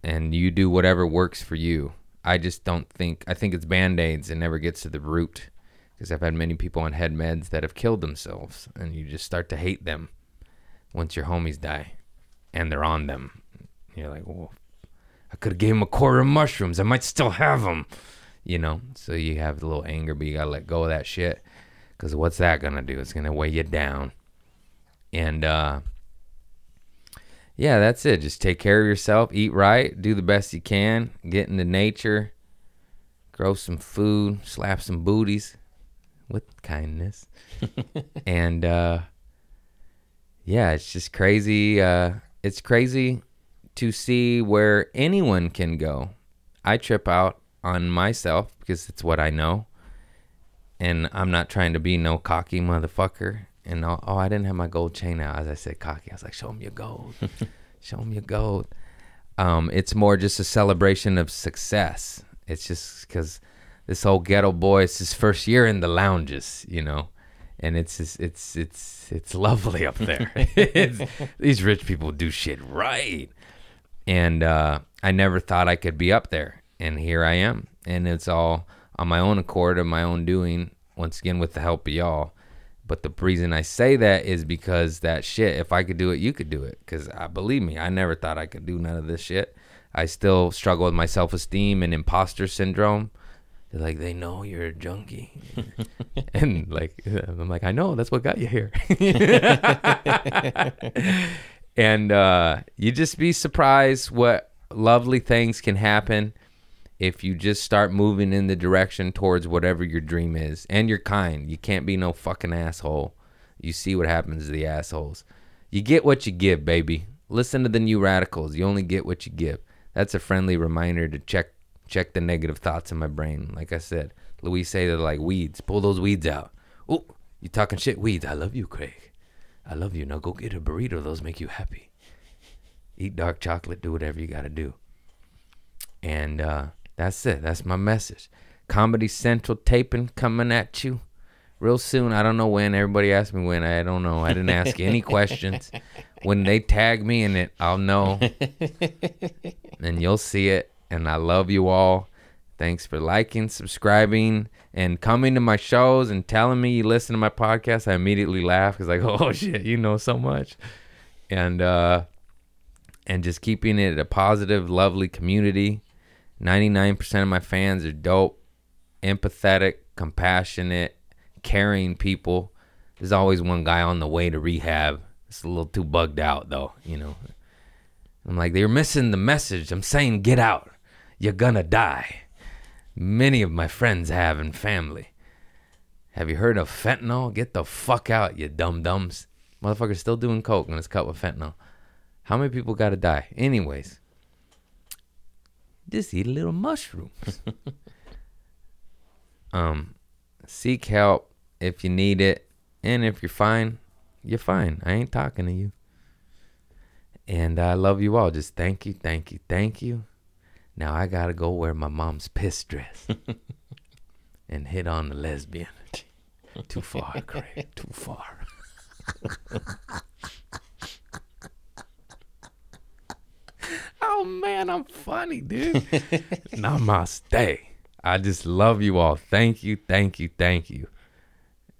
And you do whatever works for you. I just don't think I think it's band-aids and never gets to the root because I've had many people on head meds that have killed themselves and you just start to hate them once your homies die and they're on them. You're like, "Well, I could have gave him a quarter of mushrooms. I might still have them." You know, so you have a little anger, but you got to let go of that shit. Because what's that to do? It's to weigh you down. And, uh, yeah, that's it. Just take care of yourself, eat right, do the best you can, get into nature, grow some food, slap some booties with kindness. and, uh, yeah, it's just crazy. Uh, it's crazy to see where anyone can go. I trip out on myself because it's what I know and I'm not trying to be no cocky motherfucker. And oh, oh, I didn't have my gold chain out. As I said, cocky. I was like, show him your gold. show him your gold. Um, it's more just a celebration of success. It's just because this whole ghetto boy, it's his first year in the lounges, you know, and it's just, it's it's it's lovely up there. these rich people do shit right, and uh, I never thought I could be up there, and here I am, and it's all on my own accord of my own doing. Once again, with the help of y'all. But the reason I say that is because that shit, if I could do it, you could do it. Because I believe me, I never thought I could do none of this shit. I still struggle with my self esteem and imposter syndrome. They're like, they know you're a junkie. and like, I'm like, I know, that's what got you here. and uh, you just be surprised what lovely things can happen if you just start moving in the direction towards whatever your dream is and you're kind you can't be no fucking asshole. You see what happens to the assholes. You get what you give baby. Listen to the new radicals. You only get what you give. That's a friendly reminder to check check the negative thoughts in my brain. Like i said Louise Hay they're like weeds. Pull those weeds out. Oh you talking shit. Weeds i love you craig. I love you. Now go get a burrito. Those make you happy. Eat dark chocolate. Do whatever you gotta do. And uh, that's it. That's my message. Comedy Central taping coming at you real soon. I don't know when. Everybody asked me when. I don't know. I didn't ask any questions. When they tag me in it, I'll know. and you'll see it. And I love you all. Thanks for liking, subscribing, and coming to my shows and telling me you listen to my podcast. I immediately laugh because like, oh shit, you know so much. And uh and just keeping it a positive, lovely community. 99% of my fans are dope, empathetic, compassionate, caring people. There's always one guy on the way to rehab. It's a little too bugged out, though, you know. I'm like, they're missing the message. I'm saying, get out. You're gonna die. Many of my friends have and family. Have you heard of fentanyl? Get the fuck out, you dum dums. Motherfucker's still doing coke and it's cut with fentanyl. How many people gotta die? Anyways, just eat a little mushrooms. um, seek help if you need it, and if you're fine, you're fine. I ain't talking to you. And I love you all. Just thank you, thank you, thank you. Now I gotta go wear my mom's piss dress and hit on the lesbian. Too far, Craig. Too far. oh man, I'm funny, dude. Namaste. I just love you all. Thank you, thank you, thank you.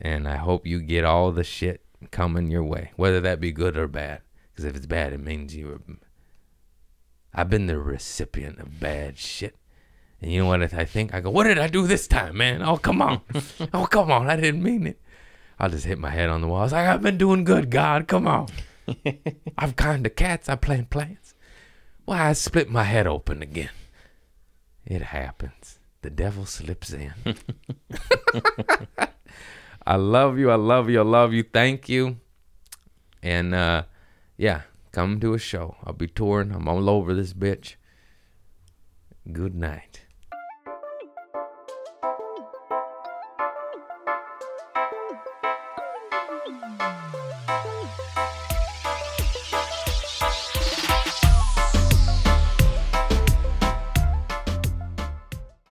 And I hope you get all the shit coming your way, whether that be good or bad. Because if it's bad, it means you were. I've been the recipient of bad shit. And you know what I think? I go, what did I do this time, man? Oh, come on. oh, come on. I didn't mean it. I'll just hit my head on the wall. I was like, I've been doing good, God. Come on. I've kind to cats. I plant plants. Why, I split my head open again. It happens. The devil slips in. I love you. I love you. I love you. Thank you. And uh, yeah, come to a show. I'll be touring. I'm all over this bitch. Good night.